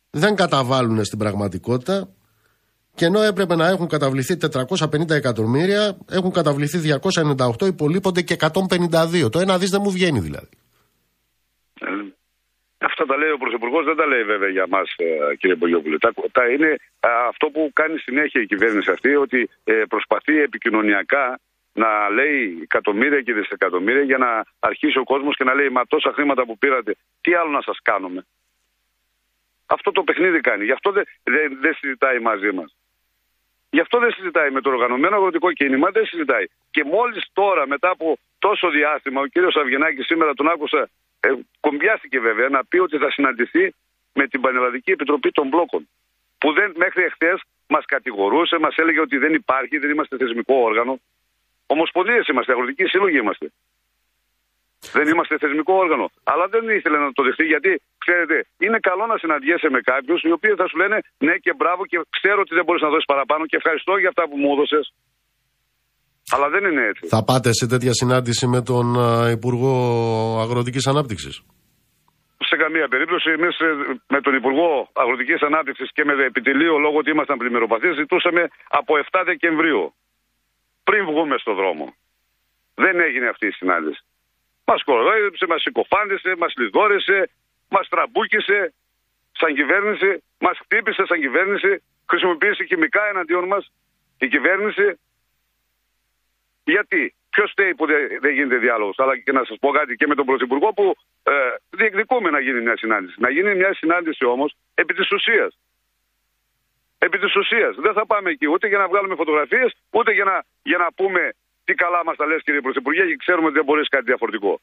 δεν καταβάλουν στην πραγματικότητα και ενώ έπρεπε να έχουν καταβληθεί 450 εκατομμύρια, έχουν καταβληθεί 298, υπολείπονται και 152. Το ένα δις δεν μου βγαίνει δηλαδή. Ε, αυτά τα λέει ο Πρωθυπουργός, δεν τα λέει βέβαια για μας, ε, κύριε Μπογιόπουλε. Τα, τα είναι αυτό που κάνει συνέχεια η κυβέρνηση αυτή, ότι ε, προσπαθεί επικοινωνιακά να λέει εκατομμύρια και δισεκατομμύρια για να αρχίσει ο κόσμος και να λέει Μα τόσα χρήματα που πήρατε, τι άλλο να σας κάνουμε; Αυτό το παιχνίδι κάνει. Γι' αυτό δεν, δεν, δεν συζητάει μαζί μας. Γι' αυτό δεν συζητάει με το οργανωμένο αγροτικό κίνημα, δεν συζητάει. Και μόλις τώρα, μετά από τόσο διάστημα, ο κύριος Αυγενάκης σήμερα τον άκουσα, ε, κομπιάστηκε βέβαια, να πει ότι θα συναντηθεί με την Πανελλαδική Επιτροπή των Μπλόκων. Που δεν, μέχρι εχθές μας κατηγορούσε, μας έλεγε ότι δεν υπάρχει, δεν είμαστε θεσμικό όργανο. Ομοσπονδίες είμαστε, αγροτικοί σύλλογοι είμαστε. Δεν είμαστε θεσμικό όργανο. Αλλά δεν ήθελε να το δεχτεί γιατί, ξέρετε, είναι καλό να συναντιέσαι με κάποιους οι οποίοι θα σου λένε ναι και μπράβο και ξέρω ότι δεν μπορείς να δώσεις παραπάνω και ευχαριστώ για αυτά που μου έδωσες. Αλλά δεν είναι έτσι. Θα πάτε σε τέτοια συνάντηση με τον Υπουργό Αγροτικής Ανάπτυξης; Σε καμία περίπτωση. Εμείς ε, με τον Υπουργό Αγροτικής Ανάπτυξης και με το επιτελείο, λόγω ότι ήμασταν πλημμυροπαθείς, ζητούσαμε από 7 Δεκεμβρίου. Πριν βγούμε στο δρόμο. Δεν έγινε αυτή η συνάντηση. Μας κοροϊδεύσε, μας συκοφάντησε, μας λιδόρεσε, μας τραμπούκησε σαν κυβέρνηση, μας χτύπησε σαν κυβέρνηση, χρησιμοποίησε χημικά εναντίον μας η κυβέρνηση. Γιατί, ποιος φταίει που δεν γίνεται διάλογος; Αλλά και να σας πω κάτι και με τον Πρωθυπουργό που ε, διεκδικούμε να γίνει μια συνάντηση. Να γίνει μια συνάντηση όμως επί της ουσίας. Επί της ουσίας. Δεν θα πάμε εκεί ούτε για να βγάλουμε φωτογραφίες, ούτε για να, για να πούμε τι καλά μας τα λες, κύριε Πρωθυπουργέ, και ξέρουμε ότι δεν μπορείς κάτι διαφορετικό.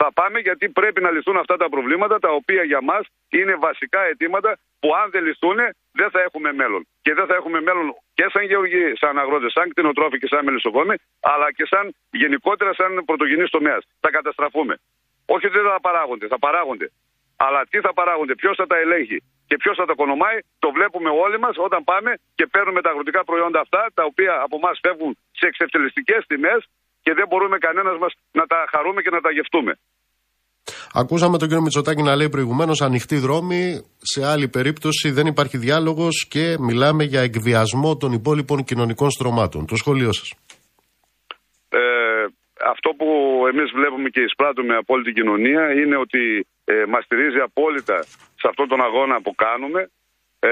Θα πάμε γιατί πρέπει να λυθούν αυτά τα προβλήματα τα οποία για μας είναι βασικά αιτήματα που αν δεν λυθούν δεν θα έχουμε μέλλον. Και δεν θα έχουμε μέλλον και σαν γεωργοί, σαν αγρότες, σαν κτηνοτρόφοι και σαν μελισσοκόμοι, αλλά και σαν γενικότερα σαν πρωτογενή τομέας. Θα καταστραφούμε. Όχι ότι δεν θα παράγονται, θα παράγονται. Αλλά τι θα παράγονται, ποιος θα τα ελέγχει, Και ποιος θα τα κονομάει, το βλέπουμε όλοι μας όταν πάμε και παίρνουμε τα αγροτικά προϊόντα αυτά, τα οποία από εμάς φεύγουν σε εξευτελιστικές τιμές και δεν μπορούμε κανένας μας να τα χαρούμε και να τα γευτούμε. Ακούσαμε τον κύριο Μητσοτάκη να λέει προηγουμένως ανοιχτή δρόμη. Σε άλλη περίπτωση δεν υπάρχει διάλογος και μιλάμε για εκβιασμό των υπόλοιπων κοινωνικών στρωμάτων. Το σχόλιο σας. Ε, αυτό που εμείς βλέπουμε και εισπράττουμε από όλη την κοινωνία είναι ότι ε, μας στηρίζει απόλυτα σε αυτόν τον αγώνα που κάνουμε ε,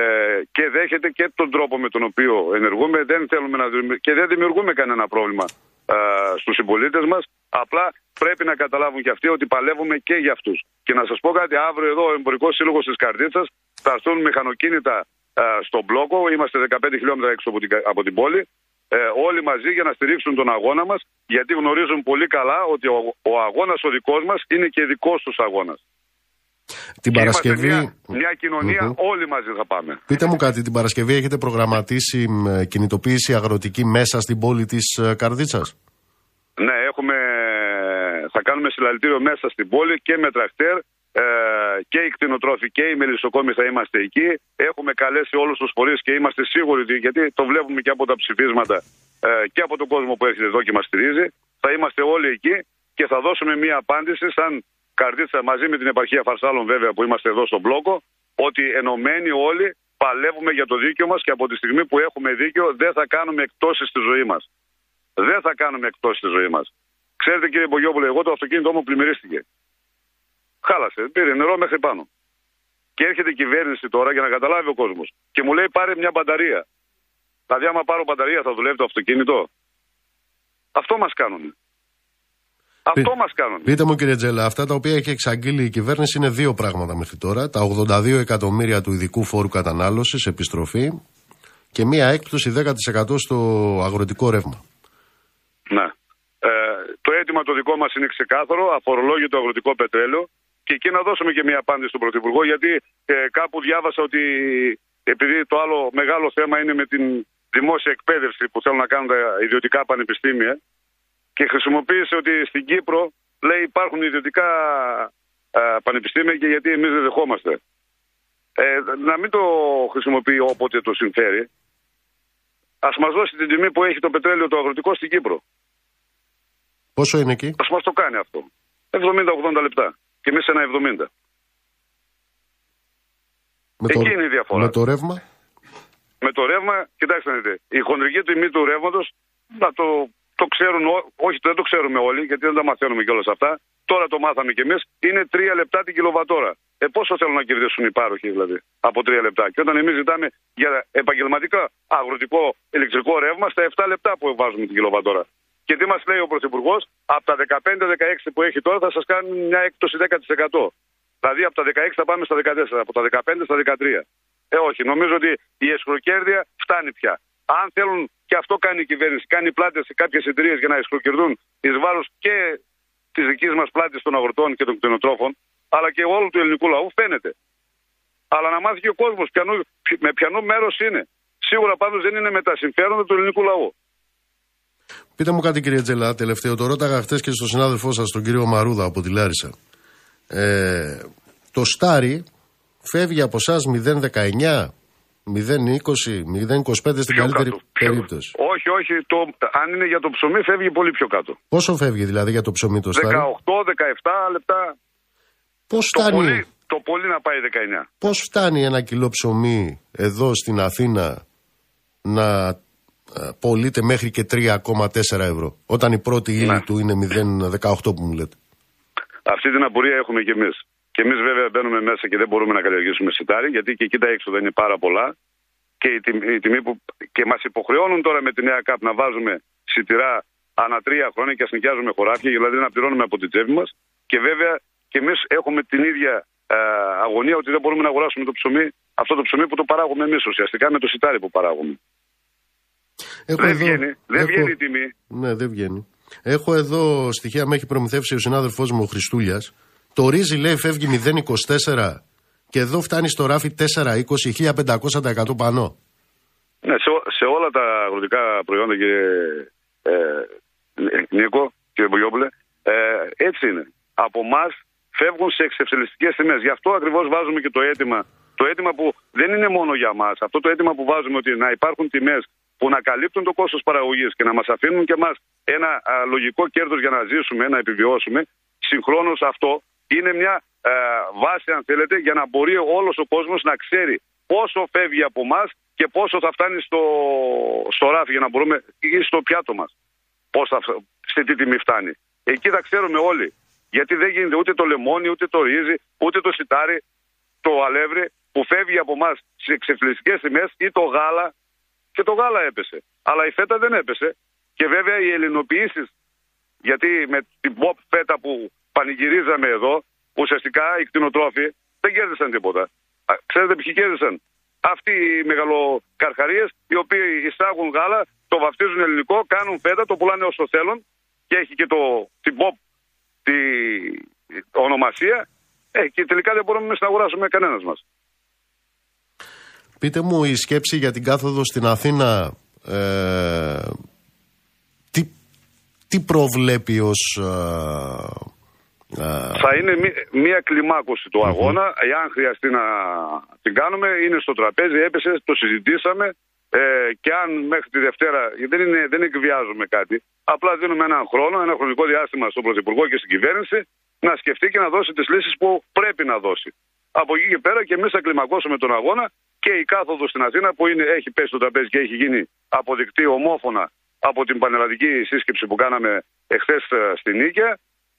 και δέχεται και τον τρόπο με τον οποίο ενεργούμε. Δεν θέλουμε να, και δεν δημιουργούμε κανένα πρόβλημα ε, στους συμπολίτες μας. Απλά πρέπει να καταλάβουν και αυτοί ότι παλεύουμε και για αυτούς. Και να σας πω κάτι αύριο εδώ ο Εμπορικός Σύλλογος της Καρδίτσας θα έρθουν μηχανοκίνητα ε, στον μπλόκο. Είμαστε 15 χιλιόμετρα έξω από την, από την πόλη ε, όλοι μαζί για να στηρίξουν τον αγώνα μας γιατί γνωρίζουν πολύ καλά ότι ο, ο αγώνας ο δικός μας είναι και δικός τους αγώνας. Την Και Παρασκευή. Είμαστε μια, μια κοινωνία, Μμμ. όλοι μαζί θα πάμε. Πείτε μου κάτι, την Παρασκευή έχετε προγραμματίσει μ, κινητοποίηση αγροτική μέσα στην πόλη της ε, Καρδίτσας; Ναι, έχουμε, θα κάνουμε συλλαλητήριο μέσα στην πόλη και με τρακτέρ ε, και οι κτηνοτρόφοι και οι μελισσοκόμοι θα είμαστε εκεί. Έχουμε καλέσει όλους τους φορείς και είμαστε σίγουροι ότι, γιατί το βλέπουμε και από τα ψηφίσματα ε, και από τον κόσμο που έρχεται εδώ και μας στηρίζει. Θα είμαστε όλοι εκεί και θα δώσουμε μία απάντηση σαν καρδίτσα μαζί με την επαρχία Φαρσάλων βέβαια που είμαστε εδώ στον μπλόκο ότι ενωμένοι όλοι παλεύουμε για το δίκαιο μας και από τη στιγμή που έχουμε δίκαιο δεν θα κάνουμε εκτόσεις στη ζωή μας. Δεν θα κάνουμε εκτόσεις στη ζωή μας. Ξέρετε κύριε Μπογιόπουλε, εγώ το αυτοκίνητό μου πλημμυρίστηκε. Χάλασε, πήρε νερό μέχρι πάνω. Και έρχεται η κυβέρνηση τώρα για να καταλάβει ο κόσμος. Και μου λέει πάρε μια μπαταρία. Δηλαδή, άμα πάρω μπαταρία θα δουλεύει το αυτοκίνητο; Αυτό μας κάνουν. Αυτό μας κάνουν. Πείτε μου κύριε Τζέλα, αυτά τα οποία έχει εξαγγείλει η κυβέρνηση είναι δύο πράγματα μέχρι τώρα. Τα 82 εκατομμύρια του ειδικού φόρου κατανάλωσης, επιστροφή και μία έκπτωση 10% στο αγροτικό ρεύμα. Ναι. Ε, το αίτημα το δικό μας είναι ξεκάθαρο, αφορολόγητο αγροτικό πετρέλαιο. Και εκεί να δώσουμε και μια απάντηση στον Πρωθυπουργό, γιατί ε, κάπου διάβασα ότι επειδή το άλλο μεγάλο θέμα είναι με την δημόσια εκπαίδευση που θέλουν να κάνουν τα ιδιωτικά πανεπιστήμια και χρησιμοποίησε ότι στην Κύπρο λέει υπάρχουν ιδιωτικά ε, πανεπιστήμια και γιατί εμείς δεν δεχόμαστε. Ε, να μην το χρησιμοποιεί όποτε το συμφέρει. Ας μας δώσει την τιμή που έχει το πετρέλαιο το αγροτικό στην Κύπρο. Πόσο είναι εκεί; Ας μας το κάνει αυτό. 70-80 λεπτά. Και εμείς ένα 70. Με Εκεί είναι η διαφορά. Με το ρεύμα; Με το ρεύμα, κοιτάξτε να δείτε, η χοντρική τιμή του ρεύματος, να το, το ξέρουν, ό- όχι δεν το ξέρουμε όλοι, γιατί δεν τα μαθαίνουμε κιόλας αυτά. Τώρα το μάθαμε κι εμείς, είναι 3 λεπτά την κιλοβατόρα. Ε, πόσο θέλουν να κερδίσουν οι πάροχοι δηλαδή από 3 λεπτά. Και όταν εμείς ζητάμε για επαγγελματικά αγροτικό ηλεκτρικό ρεύμα στα 7 λεπτά που βάζουμε την κιλοβατόρα. Και τι μας λέει ο Πρωθυπουργός, από τα 15-16 που έχει τώρα θα σας κάνει μια έκπτωση 10%. Δηλαδή από τα 16 θα πάμε στα 14, από τα 15 στα 13. Ε, όχι. Νομίζω ότι η εσχροκέρδεια φτάνει πια. Αν θέλουν, και αυτό κάνει η κυβέρνηση, κάνει πλάτες σε κάποιες εταιρείες για να εσχροκερδούν εις βάρος και της δικής μας πλάτης των αγροτών και των κτηνοτρόφων, αλλά και όλου του ελληνικού λαού, φαίνεται. Αλλά να μάθει και ο κόσμος με ποιανού μέρος είναι. Σίγουρα πάντως δεν είναι με τα συμφέροντα του ελληνικού λαού. Πείτε μου κάτι κύριε Τζέλα, τελευταίο. Το ρώταγα χθες και στον συνάδελφό σας, τον κύριο Μαρούδα από τη Λάρισα. Ε, το Στάρι φεύγει από εσά 0,19, 0,20, 0,25 στην Πιο καλύτερη κάτω. Πιο- περίπτωση. Όχι, όχι. Το, αν είναι για το ψωμί, φεύγει πολύ πιο κάτω. Πόσο φεύγει δηλαδή για το ψωμί το Στάρι, 18-17 λεπτά. Πώς Το φτάνει, πολύ, το πολύ να πάει 19. πώς φτάνει ένα κιλό ψωμί εδώ στην Αθήνα να ε, πωλείται μέχρι και 3,4 ευρώ, όταν η πρώτη ύλη Ναι. του είναι 0,18 που μου λέτε. Αυτή την απορία έχουμε κι εμείς. Και εμείς βέβαια μπαίνουμε μέσα και δεν μπορούμε να καλλιεργήσουμε σιτάρι, γιατί και εκεί τα έξοδα είναι πάρα πολλά. Και η τιμή, η τιμή που. και μας υποχρεώνουν τώρα με τη νέα ΚΑΠ να βάζουμε σιτηρά ανά τρία χρόνια και ας νοικιάζουμε χωράφια, δηλαδή να πληρώνουμε από την τσέπη μας. Και βέβαια και εμείς έχουμε την ίδια ε, αγωνία ότι δεν μπορούμε να αγοράσουμε το ψωμί, αυτό το ψωμί που το παράγουμε εμείς ουσιαστικά με το σιτάρι που παράγουμε. Έχω Δεν εδώ- βγαίνει, δεν έχω- βγαίνει η τιμή. Ναι, δεν βγαίνει. Έχω εδώ στοιχεία, με έχει προμηθεύσει ο συνάδελφός μου ο Χριστούλιας. Το ρύζι λέει φεύγει 0,24 και εδώ φτάνει στο ράφι 4,20, 1500% πάνω. Ναι, σε, ό- σε όλα τα αγροτικά προϊόντα, κύριε ε, Νίκο, κύριε Μπογιόπουλε, ε, έτσι είναι. Από εμά φεύγουν σε εξευσελιστικέ τιμές. Γι' αυτό ακριβώς βάζουμε και το αίτημα Το αίτημα που δεν είναι μόνο για μας, αυτό το αίτημα που βάζουμε ότι να υπάρχουν τιμές που να καλύπτουν το κόστος παραγωγής και να μας αφήνουν και εμάς ένα α, λογικό κέρδος για να ζήσουμε, να επιβιώσουμε, συγχρόνως αυτό είναι μια α, βάση, αν θέλετε, για να μπορεί όλος ο κόσμος να ξέρει πόσο φεύγει από εμά και πόσο θα φτάνει στο, στο ράφι για να μπορούμε ή στο πιάτο μας. Πώς θα, σε τι τιμή φτάνει. Εκεί θα ξέρουμε όλοι. Γιατί δεν γίνεται ούτε το λεμόνι, ούτε το ρύζι, ούτε το σιτάρι, το αλεύρι που φεύγει από εμά σε εξεφλιστικέ τιμές ή το γάλα. Και το γάλα έπεσε. Αλλά η φέτα δεν έπεσε. Και βέβαια οι ελληνοποιήσεις, γιατί με την pop φέτα που πανηγυρίζαμε εδώ, ουσιαστικά οι κτηνοτρόφοι δεν κέρδισαν τίποτα. Ξέρετε ποιοι κέρδισαν; Αυτοί οι μεγαλοκαρχαρίες, οι οποίοι εισάγουν γάλα, το βαφτίζουν ελληνικό, κάνουν φέτα, το πουλάνε όσο θέλουν και έχει και το, την pop τη ονομασία ε, και τελικά δεν μπορούμε να αγοράσουμε κανένας μας. Πείτε μου η σκέψη για την κάθοδο στην Αθήνα ε, τι, τι προβλέπει ως ε, ε, θα είναι μία κλιμάκωση του αγώνα. Εάν χρειαστεί να την κάνουμε, είναι στο τραπέζι, έπεσε, το συζητήσαμε. Ε, και αν μέχρι τη Δευτέρα, δεν, είναι, δεν εκβιάζουμε κάτι, απλά δίνουμε έναν χρόνο, ένα χρονικό διάστημα στον Πρωθυπουργό και στην κυβέρνηση να σκεφτεί και να δώσει τις λύσεις που πρέπει να δώσει. Από εκεί και πέρα και εμείς θα κλιμακώσουμε τον αγώνα και η κάθοδος στην Αθήνα που είναι, έχει πέσει στο τραπέζι και έχει γίνει αποδεικτή ομόφωνα από την πανελλαδική σύσκεψη που κάναμε εχθές ε, στην Νίκαια,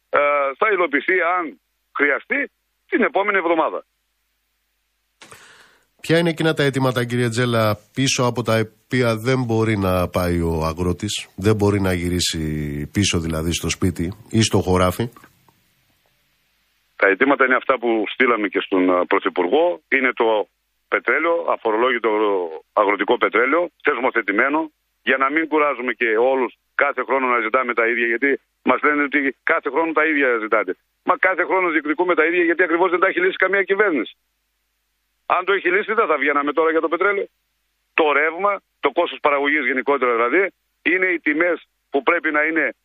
ε, θα υλοποιηθεί αν χρειαστεί την επόμενη εβδομάδα. Ποια είναι εκείνα τα αιτήματα, κύριε Τζέλα, πίσω από τα οποία δεν μπορεί να πάει ο αγρότης, δεν μπορεί να γυρίσει πίσω δηλαδή στο σπίτι ή στο χωράφι; Τα αιτήματα είναι αυτά που στείλαμε και στον ε, Πρωθυπουργό. Είναι το πετρέλαιο, αφορολόγητο αγροτικό πετρέλαιο, θεσμοθετημένο, για να μην κουράζουμε και όλους κάθε χρόνο να ζητάμε τα ίδια. Γιατί μας λένε ότι κάθε χρόνο τα ίδια ζητάτε. Μα κάθε χρόνο διεκδικούμε τα ίδια γιατί ακριβώς δεν τα έχει λύσει καμία κυβέρνηση. Αν το έχει λύσει, δεν θα βγαίναμε τώρα για το πετρέλαιο. Το ρεύμα, το κόστος παραγωγής γενικότερα δηλαδή, είναι οι τιμές που πρέπει να είναι,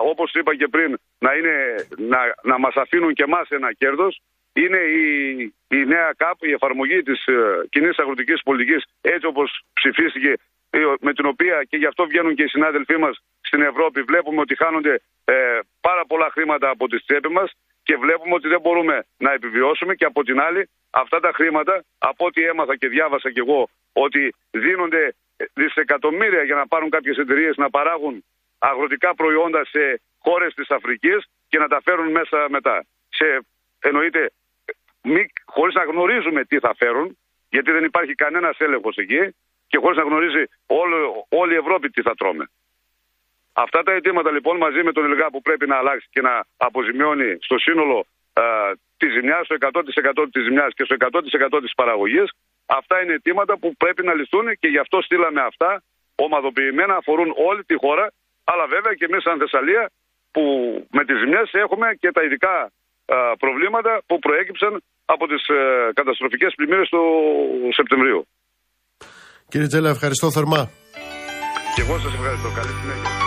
όπως είπα και πριν, να, είναι, να, να μας αφήνουν και εμάς ένα κέρδος. Είναι η, η νέα ΚΑΠ, η εφαρμογή της uh, κοινής αγροτικής πολιτικής, έτσι όπως ψηφίστηκε, ε, με την οποία και γι' αυτό βγαίνουν και οι συνάδελφοί μας στην Ευρώπη. Βλέπουμε ότι χάνονται ε, πάρα πολλά χρήματα από τις τσέπε μας και βλέπουμε ότι δεν μπορούμε να επιβιώσουμε και από την άλλη αυτά τα χρήματα, από ό,τι έμαθα και διάβασα κι εγώ, ότι δίνονται δισεκατομμύρια για να πάρουν κάποιες εταιρείες να παράγουν αγροτικά προϊόντα σε χώρες της Αφρικής και να τα φέρουν μέσα μετά. Σε, εννοείται, χωρίς να γνωρίζουμε τι θα φέρουν, γιατί δεν υπάρχει κανένας έλεγχος εκεί και χωρίς να γνωρίζει όλο, όλη η Ευρώπη τι θα τρώμε. Αυτά τα αιτήματα λοιπόν μαζί με τον ΕΛΓΑ που πρέπει να αλλάξει και να αποζημιώνει στο σύνολο ε, τη ζημιά, στο 100% της ζημιάς και στο 100% της παραγωγής, αυτά είναι αιτήματα που πρέπει να λυθούν και γι' αυτό στείλαμε αυτά ομαδοποιημένα, αφορούν όλη τη χώρα, αλλά βέβαια και εμείς σαν Θεσσαλία που με τις ζημιές έχουμε και τα ειδικά ε, προβλήματα που προέκυψαν από τις ε, καταστροφικές πλημμύρες του Σεπτεμβρίου. Κύριε Τζέλα, ευχαριστώ θερμά. Και εγώ σας ευχαριστώ. Καλή συνέχεια.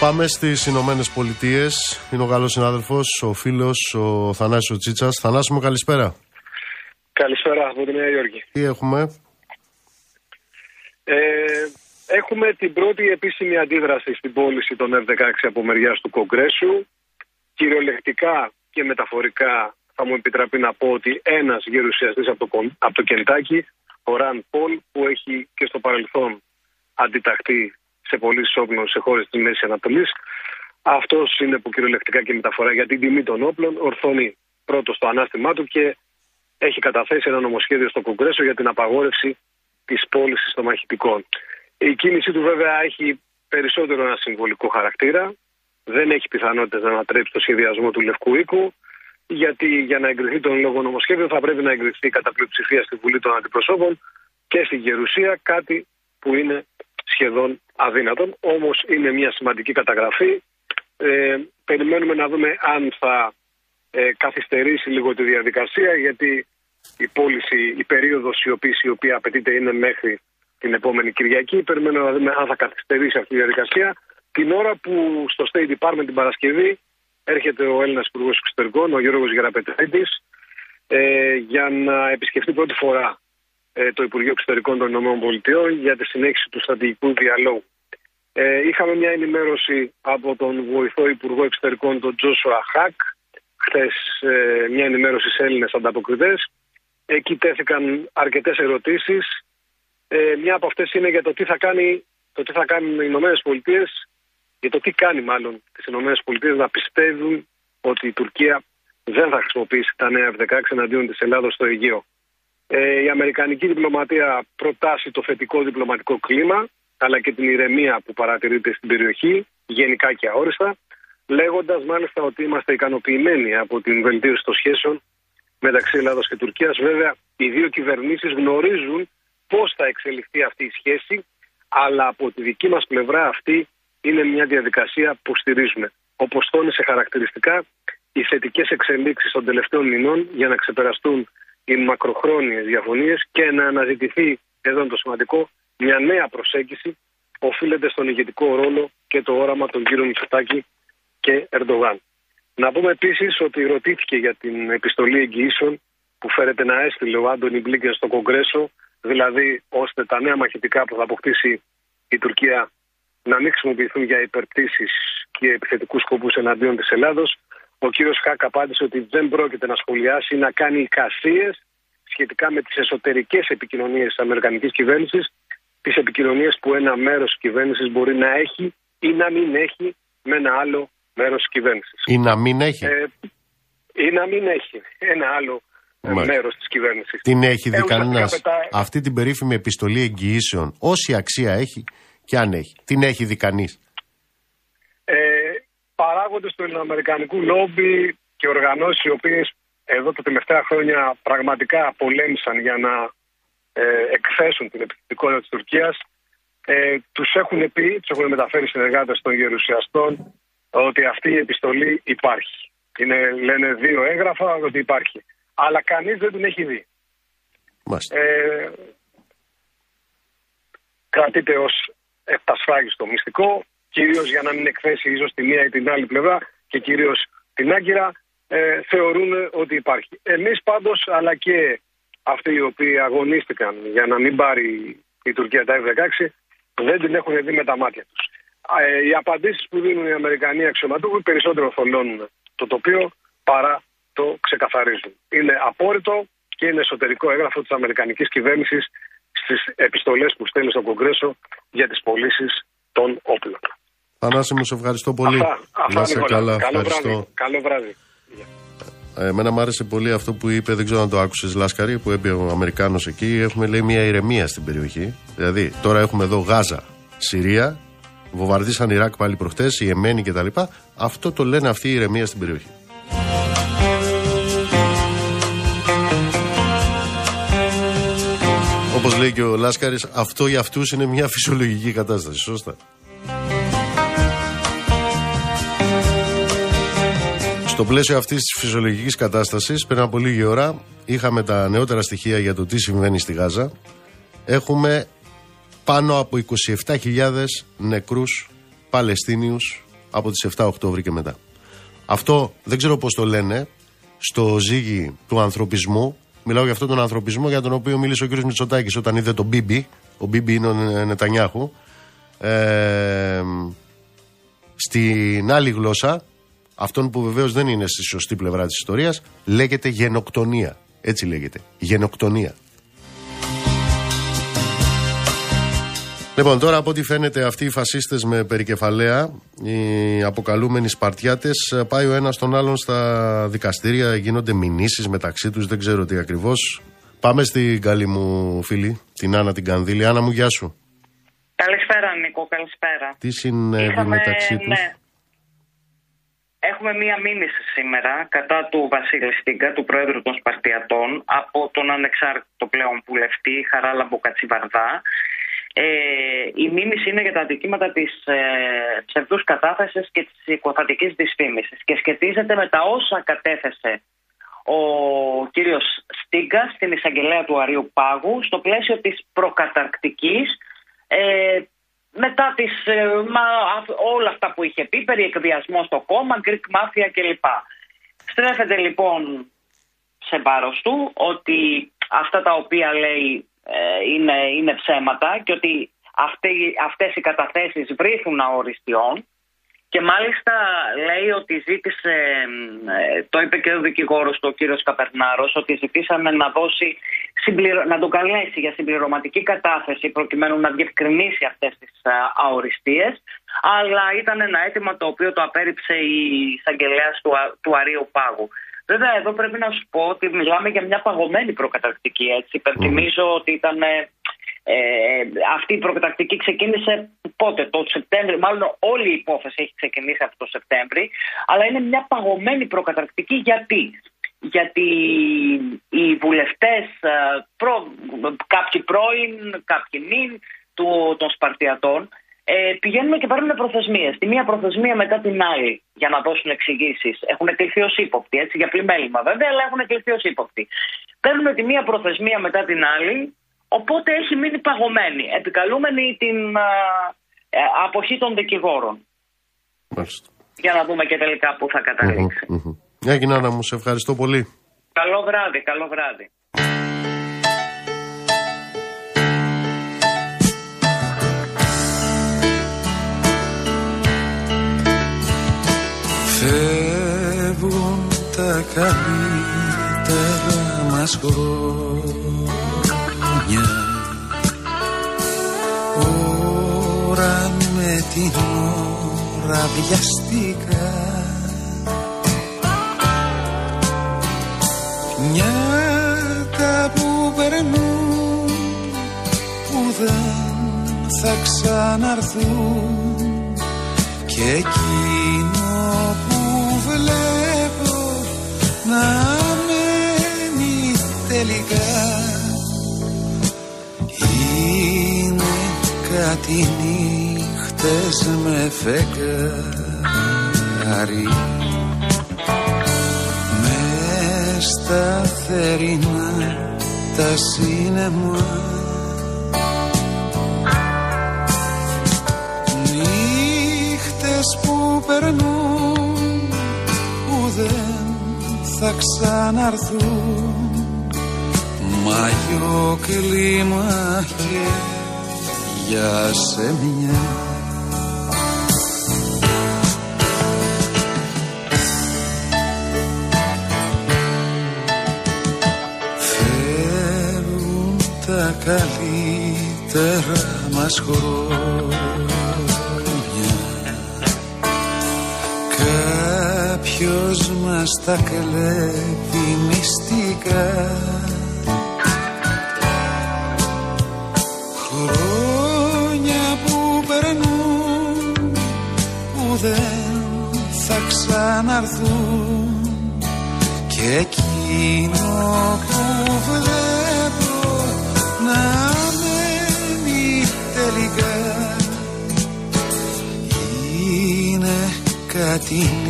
Πάμε στις Ηνωμένες Πολιτείες. Είναι ο καλό συνάδελφος, ο φίλος, ο Θανάσης ο Τσίτσας. Θανάση μου, καλησπέρα. Καλησπέρα από τη Νέα Υόρκη. Τι έχουμε, Ε, έχουμε την πρώτη επίσημη αντίδραση στην πώληση των F-16 από μεριά του Κογκρέσου. Κυριολεκτικά και μεταφορικά θα μου επιτραπεί να πω ότι ένας γερουσιαστής από το, Κον- από το Κεντάκι, ο Ραν Πολ, που έχει και στο παρελθόν αντιταχθεί σε πωλήσει όπλων σε χώρες της Μέσης Ανατολής, αυτός είναι που κυριολεκτικά και μεταφορά για την τιμή των όπλων ορθώνει πρώτος στο ανάστημά του και έχει καταθέσει ένα νομοσχέδιο στο Κογκρέσο για την απαγόρευση της πώλησης των μαχητικών. Η κίνησή του βέβαια έχει περισσότερο ένα συμβολικό χαρακτήρα. Δεν έχει πιθανότητες να ανατρέψει το σχεδιασμό του Λευκού Οίκου, γιατί για να εγκριθεί τον λόγο νομοσχέδιο θα πρέπει να εγκριθεί κατά πλειοψηφία στη Βουλή των Αντιπροσώπων και στη Γερουσία, κάτι που είναι σχεδόν αδύνατον. Όμως είναι μια σημαντική καταγραφή. Ε, περιμένουμε να δούμε αν θα ε, καθυστερήσει λίγο τη διαδικασία, γιατί η πώληση, η περίοδος η οποία, η οποία απαιτείται είναι μέχρι την επόμενη Κυριακή. Περιμένουμε να δούμε αν θα καθυστερήσει αυτή η διαδικασία. Την ώρα που στο State Department την Παρασκευή έρχεται ο Έλληνας Υπουργός Εξωτερικών, ο Γιώργος Γεραπετρίδης, ε, για να επισκεφτεί πρώτη φορά ε, το Υπουργείο Εξωτερικών των ΗΠΑ για τη συνέχιση του στρατηγικού διαλόγου. Ε, είχαμε μια ενημέρωση από τον βοηθό Υπουργό Εξωτερικών, τον Τζόσουα Χακ, χθες μια ενημέρωση σε Έλληνες ανταποκριτές. Εκεί τέθηκαν αρκετές ερωτήσεις. Ε, μια από αυτές είναι για το τι θα κάνει το τι θα κάνουν οι Ηνωμένες Πολιτείες, για το τι κάνει μάλλον τις Ηνωμένες Πολιτείες να πιστεύουν ότι η Τουρκία δεν θα χρησιμοποιήσει τα νέα F-16 εναντίον της Ελλάδα στο Αιγαίο. Ε, η Αμερικανική διπλωματία προτάσει το θετικό διπλωματικό κλίμα, αλλά και την ηρεμία που παρατηρείται στην περιοχή, γενικά και αόριστα, λέγοντας μάλιστα ότι είμαστε ικανοποιημένοι από την βελτίωση των σχέσεων μεταξύ Ελλάδος και Τουρκίας. Βέβαια, οι δύο κυβερνήσεις γνωρίζουν πώς θα εξελιχθεί αυτή η σχέση, αλλά από τη δική μας πλευρά αυτή είναι μια διαδικασία που στηρίζουμε. Όπως τόνισε χαρακτηριστικά, οι θετικές εξελίξεις των τελευταίων μηνών για να ξεπεραστούν οι μακροχρόνιες διαφωνίες και να αναζητηθεί, εδώ είναι το σημαντικό, μια νέα προσέγγιση οφείλεται στον ηγετικό ρόλο και το όραμα των κύριων Μητσοτάκη και Ερντογάν. Να πούμε επίσης ότι ρωτήθηκε για την επιστολή εγγυήσεων που φέρεται να έστειλε ο Άντωνι Μπλίνκεν στο Κογκρέσο, δηλαδή ώστε τα νέα μαχητικά που θα αποκτήσει η Τουρκία να μην χρησιμοποιηθούν για υπερπτήσεις και επιθετικούς σκοπούς εναντίον της Ελλάδος. Ο κύριος Χάκ απάντησε ότι δεν πρόκειται να σχολιάσει ή να κάνει εικασίες σχετικά με τις εσωτερικές επικοινωνίες της Αμερικανικής κυβέρνησης τις επικοινωνίες που ένα μέρος της κυβέρνησης μπορεί να έχει ή να μην έχει με ένα άλλο μέρος της κυβέρνησης. Ή να μην έχει. Ε, ή να μην έχει ένα άλλο μέρος της κυβέρνησης. Την έχει δει κανένας αυτή την περίφημη επιστολή εγγυήσεων, όση αξία έχει και αν έχει. Την έχει δει κανείς. Ε, Παράγοντες του ελληνοαμερικανικού λόμπι και οργανώσεις οι οποίες εδώ τα τελευταία χρόνια πραγματικά πολέμησαν για να ε, εκθέσουν την επιθετικότητα της Τουρκίας ε, τους έχουν πει, τους έχουν μεταφέρει συνεργάτες των γερουσιαστών ότι αυτή η επιστολή υπάρχει. Είναι, λένε δύο έγγραφα ότι υπάρχει. Αλλά κανείς δεν την έχει δει. Ε, κρατείται ως επτασφράγιστο μυστικό, κυρίως για να μην εκθέσει ίσως τη μία ή την άλλη πλευρά και κυρίως την Άγκυρα, ε, θεωρούν ότι υπάρχει. Εμείς πάντως, αλλά και αυτοί οι οποίοι αγωνίστηκαν για να μην πάρει η Τουρκία τα F-16, δεν την έχουν δει με τα μάτια τους. Ε, οι απαντήσεις που δίνουν οι Αμερικανοί αξιωματούχοι περισσότερο θολώνουν το τοπίο παρά το ξεκαθαρίζουν. Είναι απόρριτο και είναι εσωτερικό έγγραφο της Αμερικανικής κυβέρνησης στις επιστολές που στέλνει στο Κογκρέσο για τις πωλήσεις των όπλων. Θανάση μου, σε ευχαριστώ πολύ. Αυτά, αυτά καλά, Καλό βράδυ. Καλό βράδυ. Ε, εμένα μου άρεσε πολύ αυτό που είπε, δεν ξέρω αν το άκουσες Λάσκαρη, που είπε ο Αμερικάνος εκεί. Έχουμε λέει μια ηρεμία στην περιοχή. Δηλαδή, τώρα έχουμε εδώ Γάζα, Συρία, βομβαρδίσαν Ιράκ πάλι προχτές, η Εμένη κτλ. Αυτό το λένε αυτή η ηρεμία στην περιοχή. Όπως λέει και ο Λάσκαρης, αυτό για αυτούς είναι μια φυσιολογική κατάσταση. Σωστά. Στο πλαίσιο αυτής της φυσιολογικής κατάστασης, πριν από λίγη ώρα, είχαμε τα νεότερα στοιχεία για το τι συμβαίνει στη Γάζα. Έχουμε πάνω από 27.000 νεκρούς Παλαιστίνιους από τις 7 Οκτώβρη και μετά. Αυτό δεν ξέρω πώς το λένε στο ζύγι του ανθρωπισμού. Μιλάω για αυτόν τον ανθρωπισμό για τον οποίο μίλησε ο κ. Μητσοτάκης όταν είδε τον Μπίμπι. Ο Μπίμπι είναι ο Νετανιάχου. Ε, στην άλλη γλώσσα αυτόν που βεβαίως δεν είναι στη σωστή πλευρά της ιστορίας, λέγεται γενοκτονία. Έτσι λέγεται. Γενοκτονία. Λοιπόν, τώρα από ό,τι φαίνεται αυτοί οι φασίστες με περικεφαλαία, οι αποκαλούμενοι Σπαρτιάτες, πάει ο ένας τον άλλον στα δικαστήρια, γίνονται μηνύσεις μεταξύ τους, δεν ξέρω τι ακριβώς. Πάμε στην καλή μου φίλη, την Άννα την Κανδύλη. Άννα μου, γεια σου. Καλησπέρα, Νίκο, καλησπέρα. Τι συνέβη μεταξύ τους; Ναι. Έχουμε μία μήνυση σήμερα κατά του Βασίλη Στίγκα, του Πρόεδρου των Σπαρτιατών, από τον ανεξάρτητο πλέον βουλευτή Χαράλα Μποκατσιβαρδά. Ε, η μήνυση είναι για τα αντικείμενα της ε, ψευδούς κατάθεσης και της οικοθατικής δυσφήμισης και σχετίζεται με τα όσα κατέθεσε ο κύριος Στίγκα στην εισαγγελέα του Αρίου Πάγου στο πλαίσιο της προκαταρκτικής ε, μετά τις, ε, όλα αυτά που είχε πει, περί εκβιασμό στο κόμμα, Greek Mafia κλπ. Στρέφεται λοιπόν σε βάρος του ότι αυτά τα οποία λέει ε, είναι, είναι ψέματα και ότι αυτοί, αυτές οι καταθέσεις βρίθουν αοριστιών και μάλιστα λέει ότι ζήτησε, ε, το είπε και ο δικηγόρος του ο κύριος Καπερνάρος, ότι ζητήσαμε να δώσει, να τον καλέσει για συμπληρωματική κατάθεση προκειμένου να διευκρινίσει αυτές τις αοριστείες, αλλά ήταν ένα αίτημα το οποίο το απέρριψε η εισαγγελέας του, του Αρίου Πάγου. Βέβαια εδώ πρέπει να σου πω ότι μιλάμε για μια παγωμένη προκαταρκτική έτσι. Υπενθυμίζω ότι ήταν ε, αυτή η προκατακτική ξεκίνησε πότε, το Σεπτέμβριο, μάλλον όλη η υπόθεση έχει ξεκινήσει από το Σεπτέμβριο, αλλά είναι μια παγωμένη προκαταρκτική γιατί; Γιατί οι βουλευτές, ε, προ, κάποιοι πρώην, κάποιοι νυν του, των Σπαρτιατών, ε, πηγαίνουν και παίρνουν προθεσμίες. Τη μία προθεσμία μετά την άλλη για να δώσουν εξηγήσεις. Έχουν κληθεί ως ύποπτοι, έτσι, για πλημέλημα βέβαια, αλλά έχουν κληθεί ως ύποπτοι. Παίρνουν τη μία προθεσμία μετά την άλλη Οπότε έχει μείνει παγωμένη, επικαλούμενη την ε, αποχή των δικηγόρων. Μάλιστα. Για να δούμε και τελικά πού θα καταλήξει. Έγινε να μου, σε ευχαριστώ πολύ. Καλό βράδυ, καλό βράδυ. Φεύγουν τα καλύτερα μας χρόνια Ώρα με την ώρα βιαστήκα δεν θα ξαναρθούν και εκείνο που βλέπω να μένει τελικά είναι κάτι νύχτες με φεγγάρι. Μες στα θερινά τα σύννεμα θα ξαναρθούν. Μαγιό κλίμα και για σε μια. Φεύγουν τα καλύτερα μας χρόνια Κάποιος μας τα κλέβει μυστικά; Χρόνια που περνούν που δεν θα ξαναρθούν. Και εκείνο που βλέπω να μένει τελικά είναι κάτι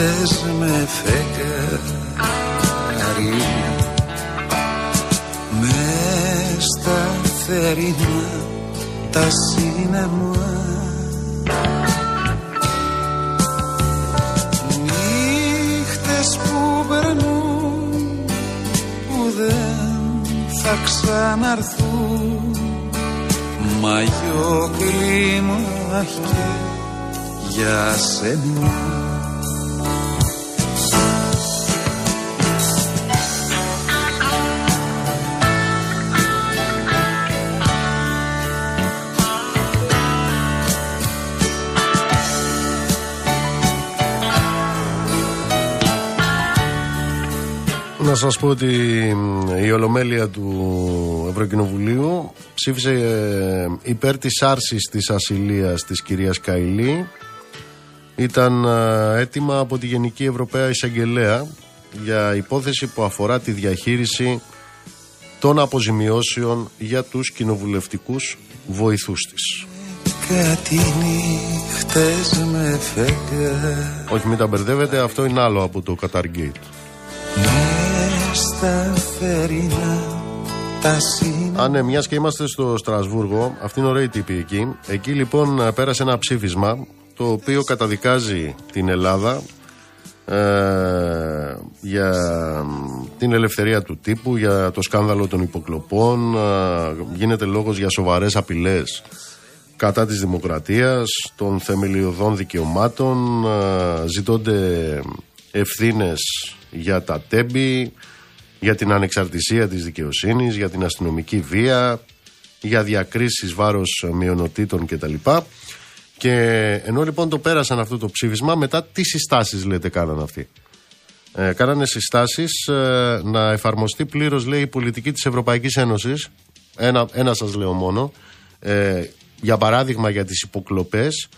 νύχτες με φεγγάρι μες στα θερινά τα σύννεμα Νύχτες που περνούν που δεν θα ξαναρθούν. Μαγιό κλίμα και για σένα Να σας πω ότι η Ολομέλεια του Ευρωκοινοβουλίου ψήφισε ε, υπέρ της άρσης της ασυλίας της κυρίας Καηλή. Ήταν ε, έτοιμα από τη Γενική Ευρωπαία Εισαγγελέα για υπόθεση που αφορά τη διαχείριση των αποζημιώσεων για τους κοινοβουλευτικούς βοηθούς της. Κάτι νύχτες με φεγγάρι Όχι μην τα μπερδεύετε, αυτό είναι άλλο από το Qatar Μες στα θερινά τα σύννεμα Α, ναι, μιας και είμαστε στο Στρασβούργο, αυτή είναι ωραία η τύπη εκεί. Εκεί λοιπόν πέρασε ένα ψήφισμα το οποίο καταδικάζει την Ελλάδα ε, για την ελευθερία του τύπου, για το σκάνδαλο των υποκλοπών. ε, γίνεται λόγος για σοβαρές απειλές κατά της δημοκρατίας, των θεμελιωδών δικαιωμάτων. ε, ζητώνται ευθύνες για τα τέμπη, για την ανεξαρτησία της δικαιοσύνης, για την αστυνομική βία, για διακρίσεις βάρος μειονοτήτων κτλ. Και ενώ λοιπόν το πέρασαν αυτό το ψήφισμα, μετά τι συστάσεις λέτε κάναν αυτοί; Ε, κάνανε συστάσεις ε, να εφαρμοστεί πλήρως λέει η πολιτική της Ευρωπαϊκής Ένωσης. Ένα, ένα σας λέω μόνο. Ε, για παράδειγμα για τις υποκλοπές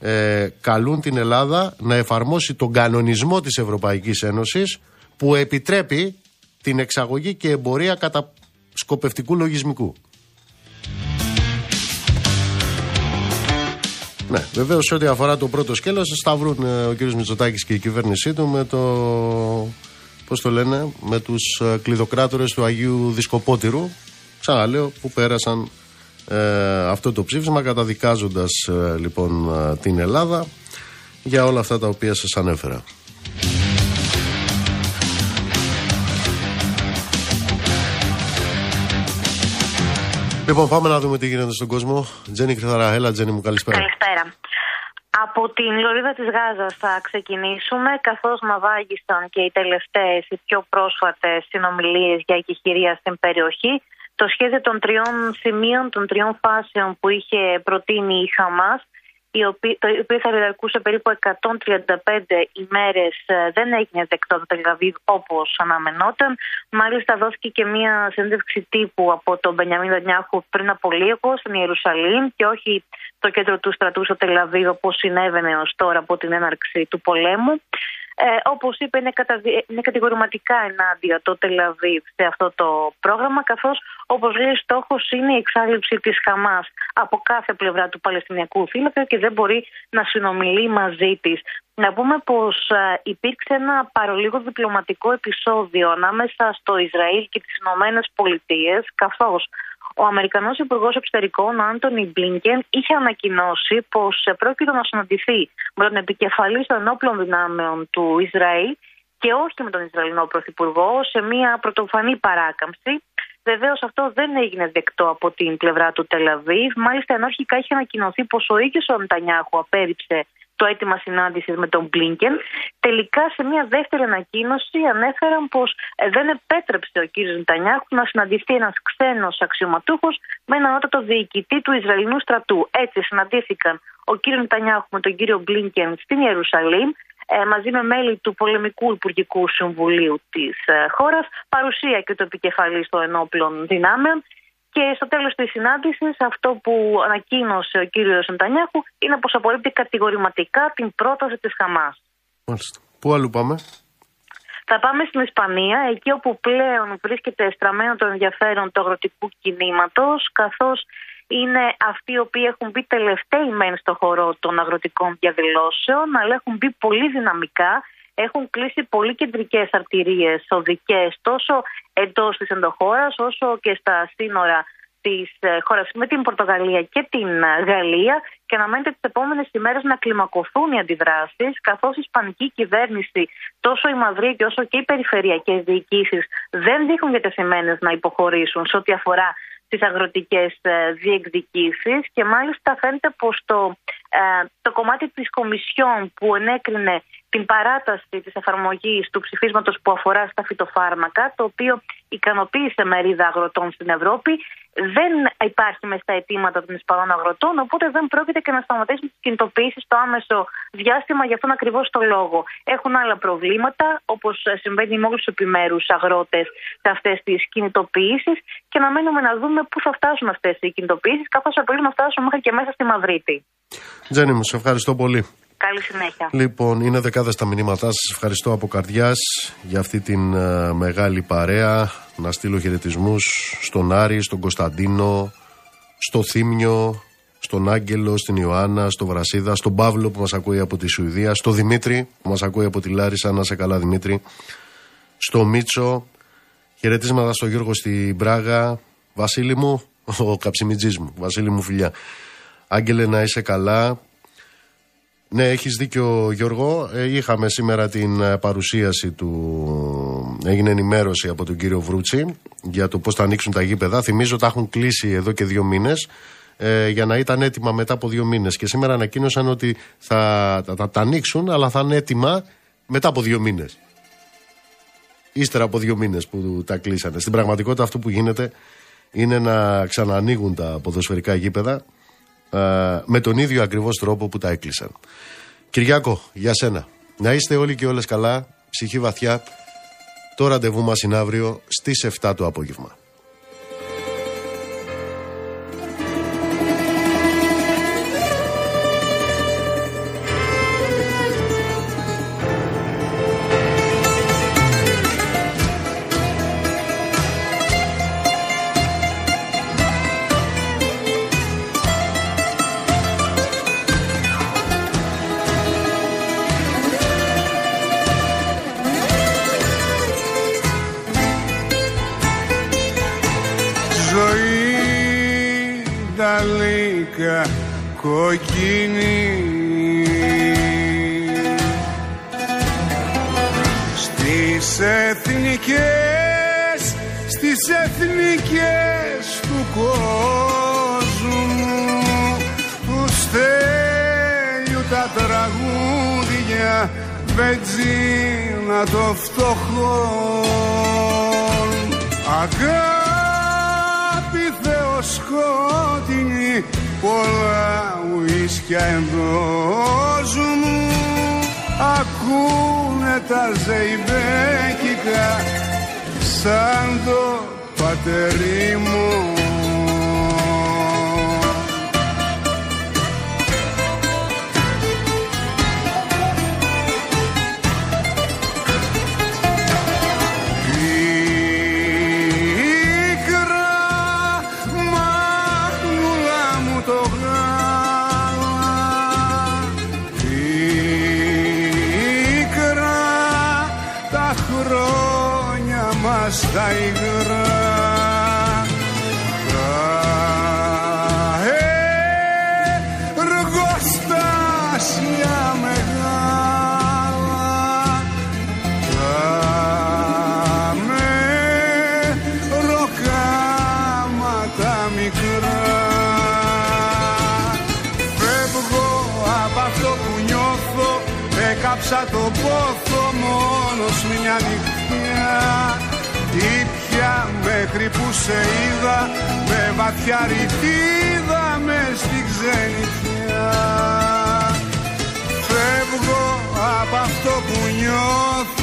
ε, καλούν την Ελλάδα να εφαρμόσει τον κανονισμό της Ευρωπαϊκής Ένωσης που επιτρέπει την εξαγωγή και εμπορία κατά σκοπευτικού λογισμικού. Ναι, βεβαίως σε ό,τι αφορά το πρώτο σκέλος, θα βρουν ε, ο κ. Μητσοτάκης και η κυβέρνησή του με το. Πώς το λένε, με τους κλειδοκράτορες του Αγίου Δισκοπότηρου. Ξαναλέω, που πέρασαν ε, αυτό το ψήφισμα καταδικάζοντας ε, λοιπόν ε, την Ελλάδα για όλα αυτά τα οποία σας ανέφερα. Λοιπόν, πάμε να δούμε τι γίνεται στον κόσμο. Τζένι Κρυθαρά, έλα Τζένι μου, καλησπέρα. Καλησπέρα. Από την λωρίδα της Γάζας θα ξεκινήσουμε, καθώς μαβάγισαν και οι τελευταίες, οι πιο πρόσφατες συνομιλίες για εκεχηρία στην περιοχή. το σχέδιο των τριών σημείων, των τριών φάσεων που είχε προτείνει η Χαμάς η οποία, το οποίο θα διαρκούσε περίπου 135 ημέρες ε, δεν έγινε δεκτό το Τελαβίβ όπως αναμενόταν. Μάλιστα δόθηκε και μία συνέντευξη τύπου από τον Μπενιαμίν Δανιάχου πριν από λίγο στην Ιερουσαλήμ και όχι το κέντρο του στρατού στο Τελαβίβ όπως συνέβαινε ως τώρα από την έναρξη του πολέμου. Ε, Όπως είπε, είναι, είναι κατηγορηματικά ενάντια το Τελαβίβ σε αυτό το πρόγραμμα, καθώς, όπως λέει, στόχος είναι η εξάλληψη της Χαμάς από κάθε πλευρά του Παλαιστινιακού φύλακα και δεν μπορεί να συνομιλεί μαζί της. Να πούμε πως ε, υπήρξε ένα παρολίγο διπλωματικό επεισόδιο ανάμεσα στο Ισραήλ και τις Ηνωμένες Πολιτείες, καθώς ο Αμερικανός Υπουργός Εξωτερικών, ο Άντωνι Μπλίνκεν, είχε ανακοινώσει πως πρόκειται να συναντηθεί με τον επικεφαλής των ενόπλων δυνάμεων του Ισραήλ και όχι με τον Ισραηλινό Πρωθυπουργό σε μια πρωτοφανή παράκαμψη. Βεβαίως αυτό δεν έγινε δεκτό από την πλευρά του Τελαβίβ. Μάλιστα, ενώ αρχικά είχε ανακοινωθεί πως ο ίδιος ο Ντανιάχου απέρριψε το αίτημα συνάντησης με τον Μπλίνκεν. Τελικά, σε μια δεύτερη ανακοίνωση, ανέφεραν πως ε, δεν επέτρεψε ο κ. Νετανιάχου να συναντηθεί ένας ξένος αξιωματούχος με έναν ότατο διοικητή του Ισραηλινού στρατού. Έτσι, συναντήθηκαν ο κ. Νετανιάχου με τον κύριο Μπλίνκεν στην Ιερουσαλήμ ε, μαζί με μέλη του Πολεμικού Υπουργικού Συμβουλίου της ε, χώρας, παρουσία και του επικεφαλής των ενόπλων δυνάμεων και στο τέλος της συνάντησης, αυτό που ανακοίνωσε ο κύριος Νετανιάχου είναι πως απορρίπτει κατηγορηματικά την πρόταση της Χαμάς. Μάλιστα. Πού αλλού πάμε; Θα πάμε στην Ισπανία, εκεί όπου πλέον βρίσκεται στραμμένο το ενδιαφέρον του αγροτικού κινήματος, καθώς είναι αυτοί οι οποίοι έχουν μπει τελευταίοι μεν στο χώρο των αγροτικών διαδηλώσεων, αλλά έχουν μπει πολύ δυναμικά έχουν κλείσει πολύ κεντρικές αρτηρίες οδικές τόσο εντός της ενδοχώρας όσο και στα σύνορα της ε, χώρας με την Πορτογαλία και την ε, Γαλλία. Και να μένετε τις επόμενες ημέρες να κλιμακωθούν οι αντιδράσεις, καθώς η Ισπανική κυβέρνηση, τόσο η Μαδρίτη όσο και οι περιφερειακές διοικήσεις δεν δείχνουν διατεθειμένες να υποχωρήσουν σε ό,τι αφορά τις αγροτικές ε, διεκδικήσεις. Και μάλιστα φαίνεται πως το, το κομμάτι της Κομισιόν που ενέκρινε την παράταση της εφαρμογής του ψηφίσματος που αφορά στα φυτοφάρμακα, το οποίο ικανοποίησε μερίδα αγροτών στην Ευρώπη. Δεν υπάρχει μες στα αιτήματα των Ισπανών αγροτών, οπότε δεν πρόκειται και να σταματήσουν τις κινητοποιήσεις στο άμεσο διάστημα για αυτόν ακριβώς το λόγο. Έχουν άλλα προβλήματα, όπως συμβαίνει με όλους τους επιμέρους αγρότες σε αυτές τις κινητοποιήσεις και να μένουμε να δούμε πού θα φτάσουν αυτές οι κινητοποιήσεις, καθώς απειλούν να φτάσουν μέχρι και μέσα στη Μαδρίτη. Τζένι μου, σε ευχαριστώ πολύ. Καλή συνέχεια. Λοιπόν, είναι δεκάδες τα μηνύματά σας. Ευχαριστώ από καρδιάς για αυτή την uh, μεγάλη παρέα. Να στείλω χαιρετισμούς στον Άρη, στον Κωνσταντίνο, στο Θήμιο, στον Άγγελο, στην Ιωάννα, στον Βρασίδα, στον Παύλο που μας ακούει από τη Σουηδία, στο Δημήτρη που μας ακούει από τη Λάρισα. Να σε καλά, Δημήτρη. Στο Μίτσο. Χαιρετίσματα στο Γιώργο στην Πράγα. Βασίλη μου, ο καψιμιτζής μου. Βασίλη μου, φιλιά. Άγγελε, να είσαι καλά. Ναι, έχεις δίκιο Γιώργο. Ε, είχαμε σήμερα την ε, παρουσίαση του... Έγινε ενημέρωση από τον κύριο Βρούτσι για το πώς θα ανοίξουν τα γήπεδα. Θυμίζω ότι έχουν κλείσει εδώ και δύο μήνες ε, για να ήταν έτοιμα μετά από δύο μήνες. Και σήμερα ανακοίνωσαν ότι θα, θα, τα ανοίξουν, αλλά θα είναι έτοιμα μετά από δύο μήνες. Ύστερα από δύο μήνες που τα κλείσανε. Στην πραγματικότητα αυτό που γίνεται είναι να ξανανοίγουν τα ποδοσφαιρικά γήπεδα ε, με τον ίδιο ακριβώς τρόπο που τα έκλεισαν. Κυριάκο, για σένα. Να είστε όλοι και όλες καλά, ψυχή βαθιά. Το ραντεβού μας είναι αύριο στις 7 το απόγευμα. Ακούνε τα ζεϊμπέκικα σαν το πατερί μου έκαψα το πόθο μόνος μια νυχτιά. Ήπια μέχρι που σε είδα με βαθιά ρητίδα μες στη ξενιτιά. Φεύγω από αυτό που νιώθω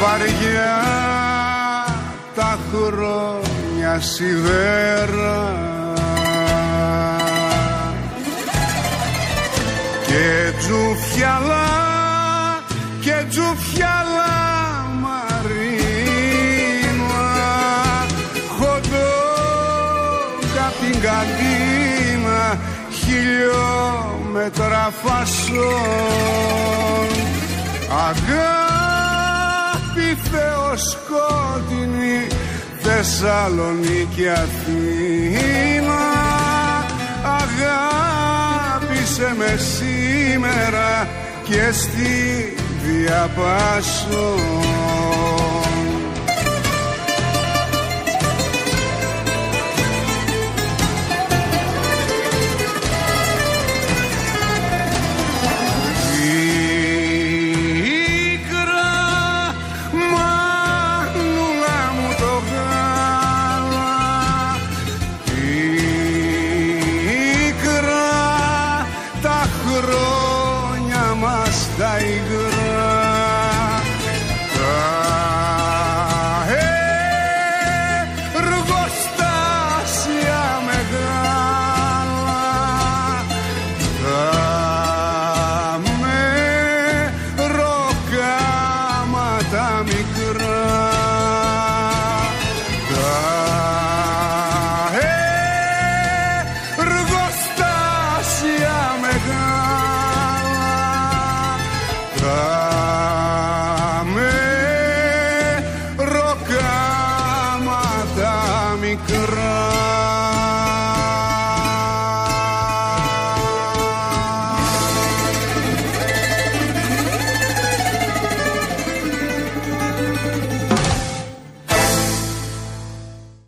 Βαριά χρόνια σιδέρα. Και τζουφιαλά και τζουφιαλά μαρίνα χοντό απ' την καντίνα χιλιόμετρα φασόν. Αγάπη θεοσκότεινη Θεσσαλονίκη Αθήνα αγάπησε με σήμερα και στη διαπάσω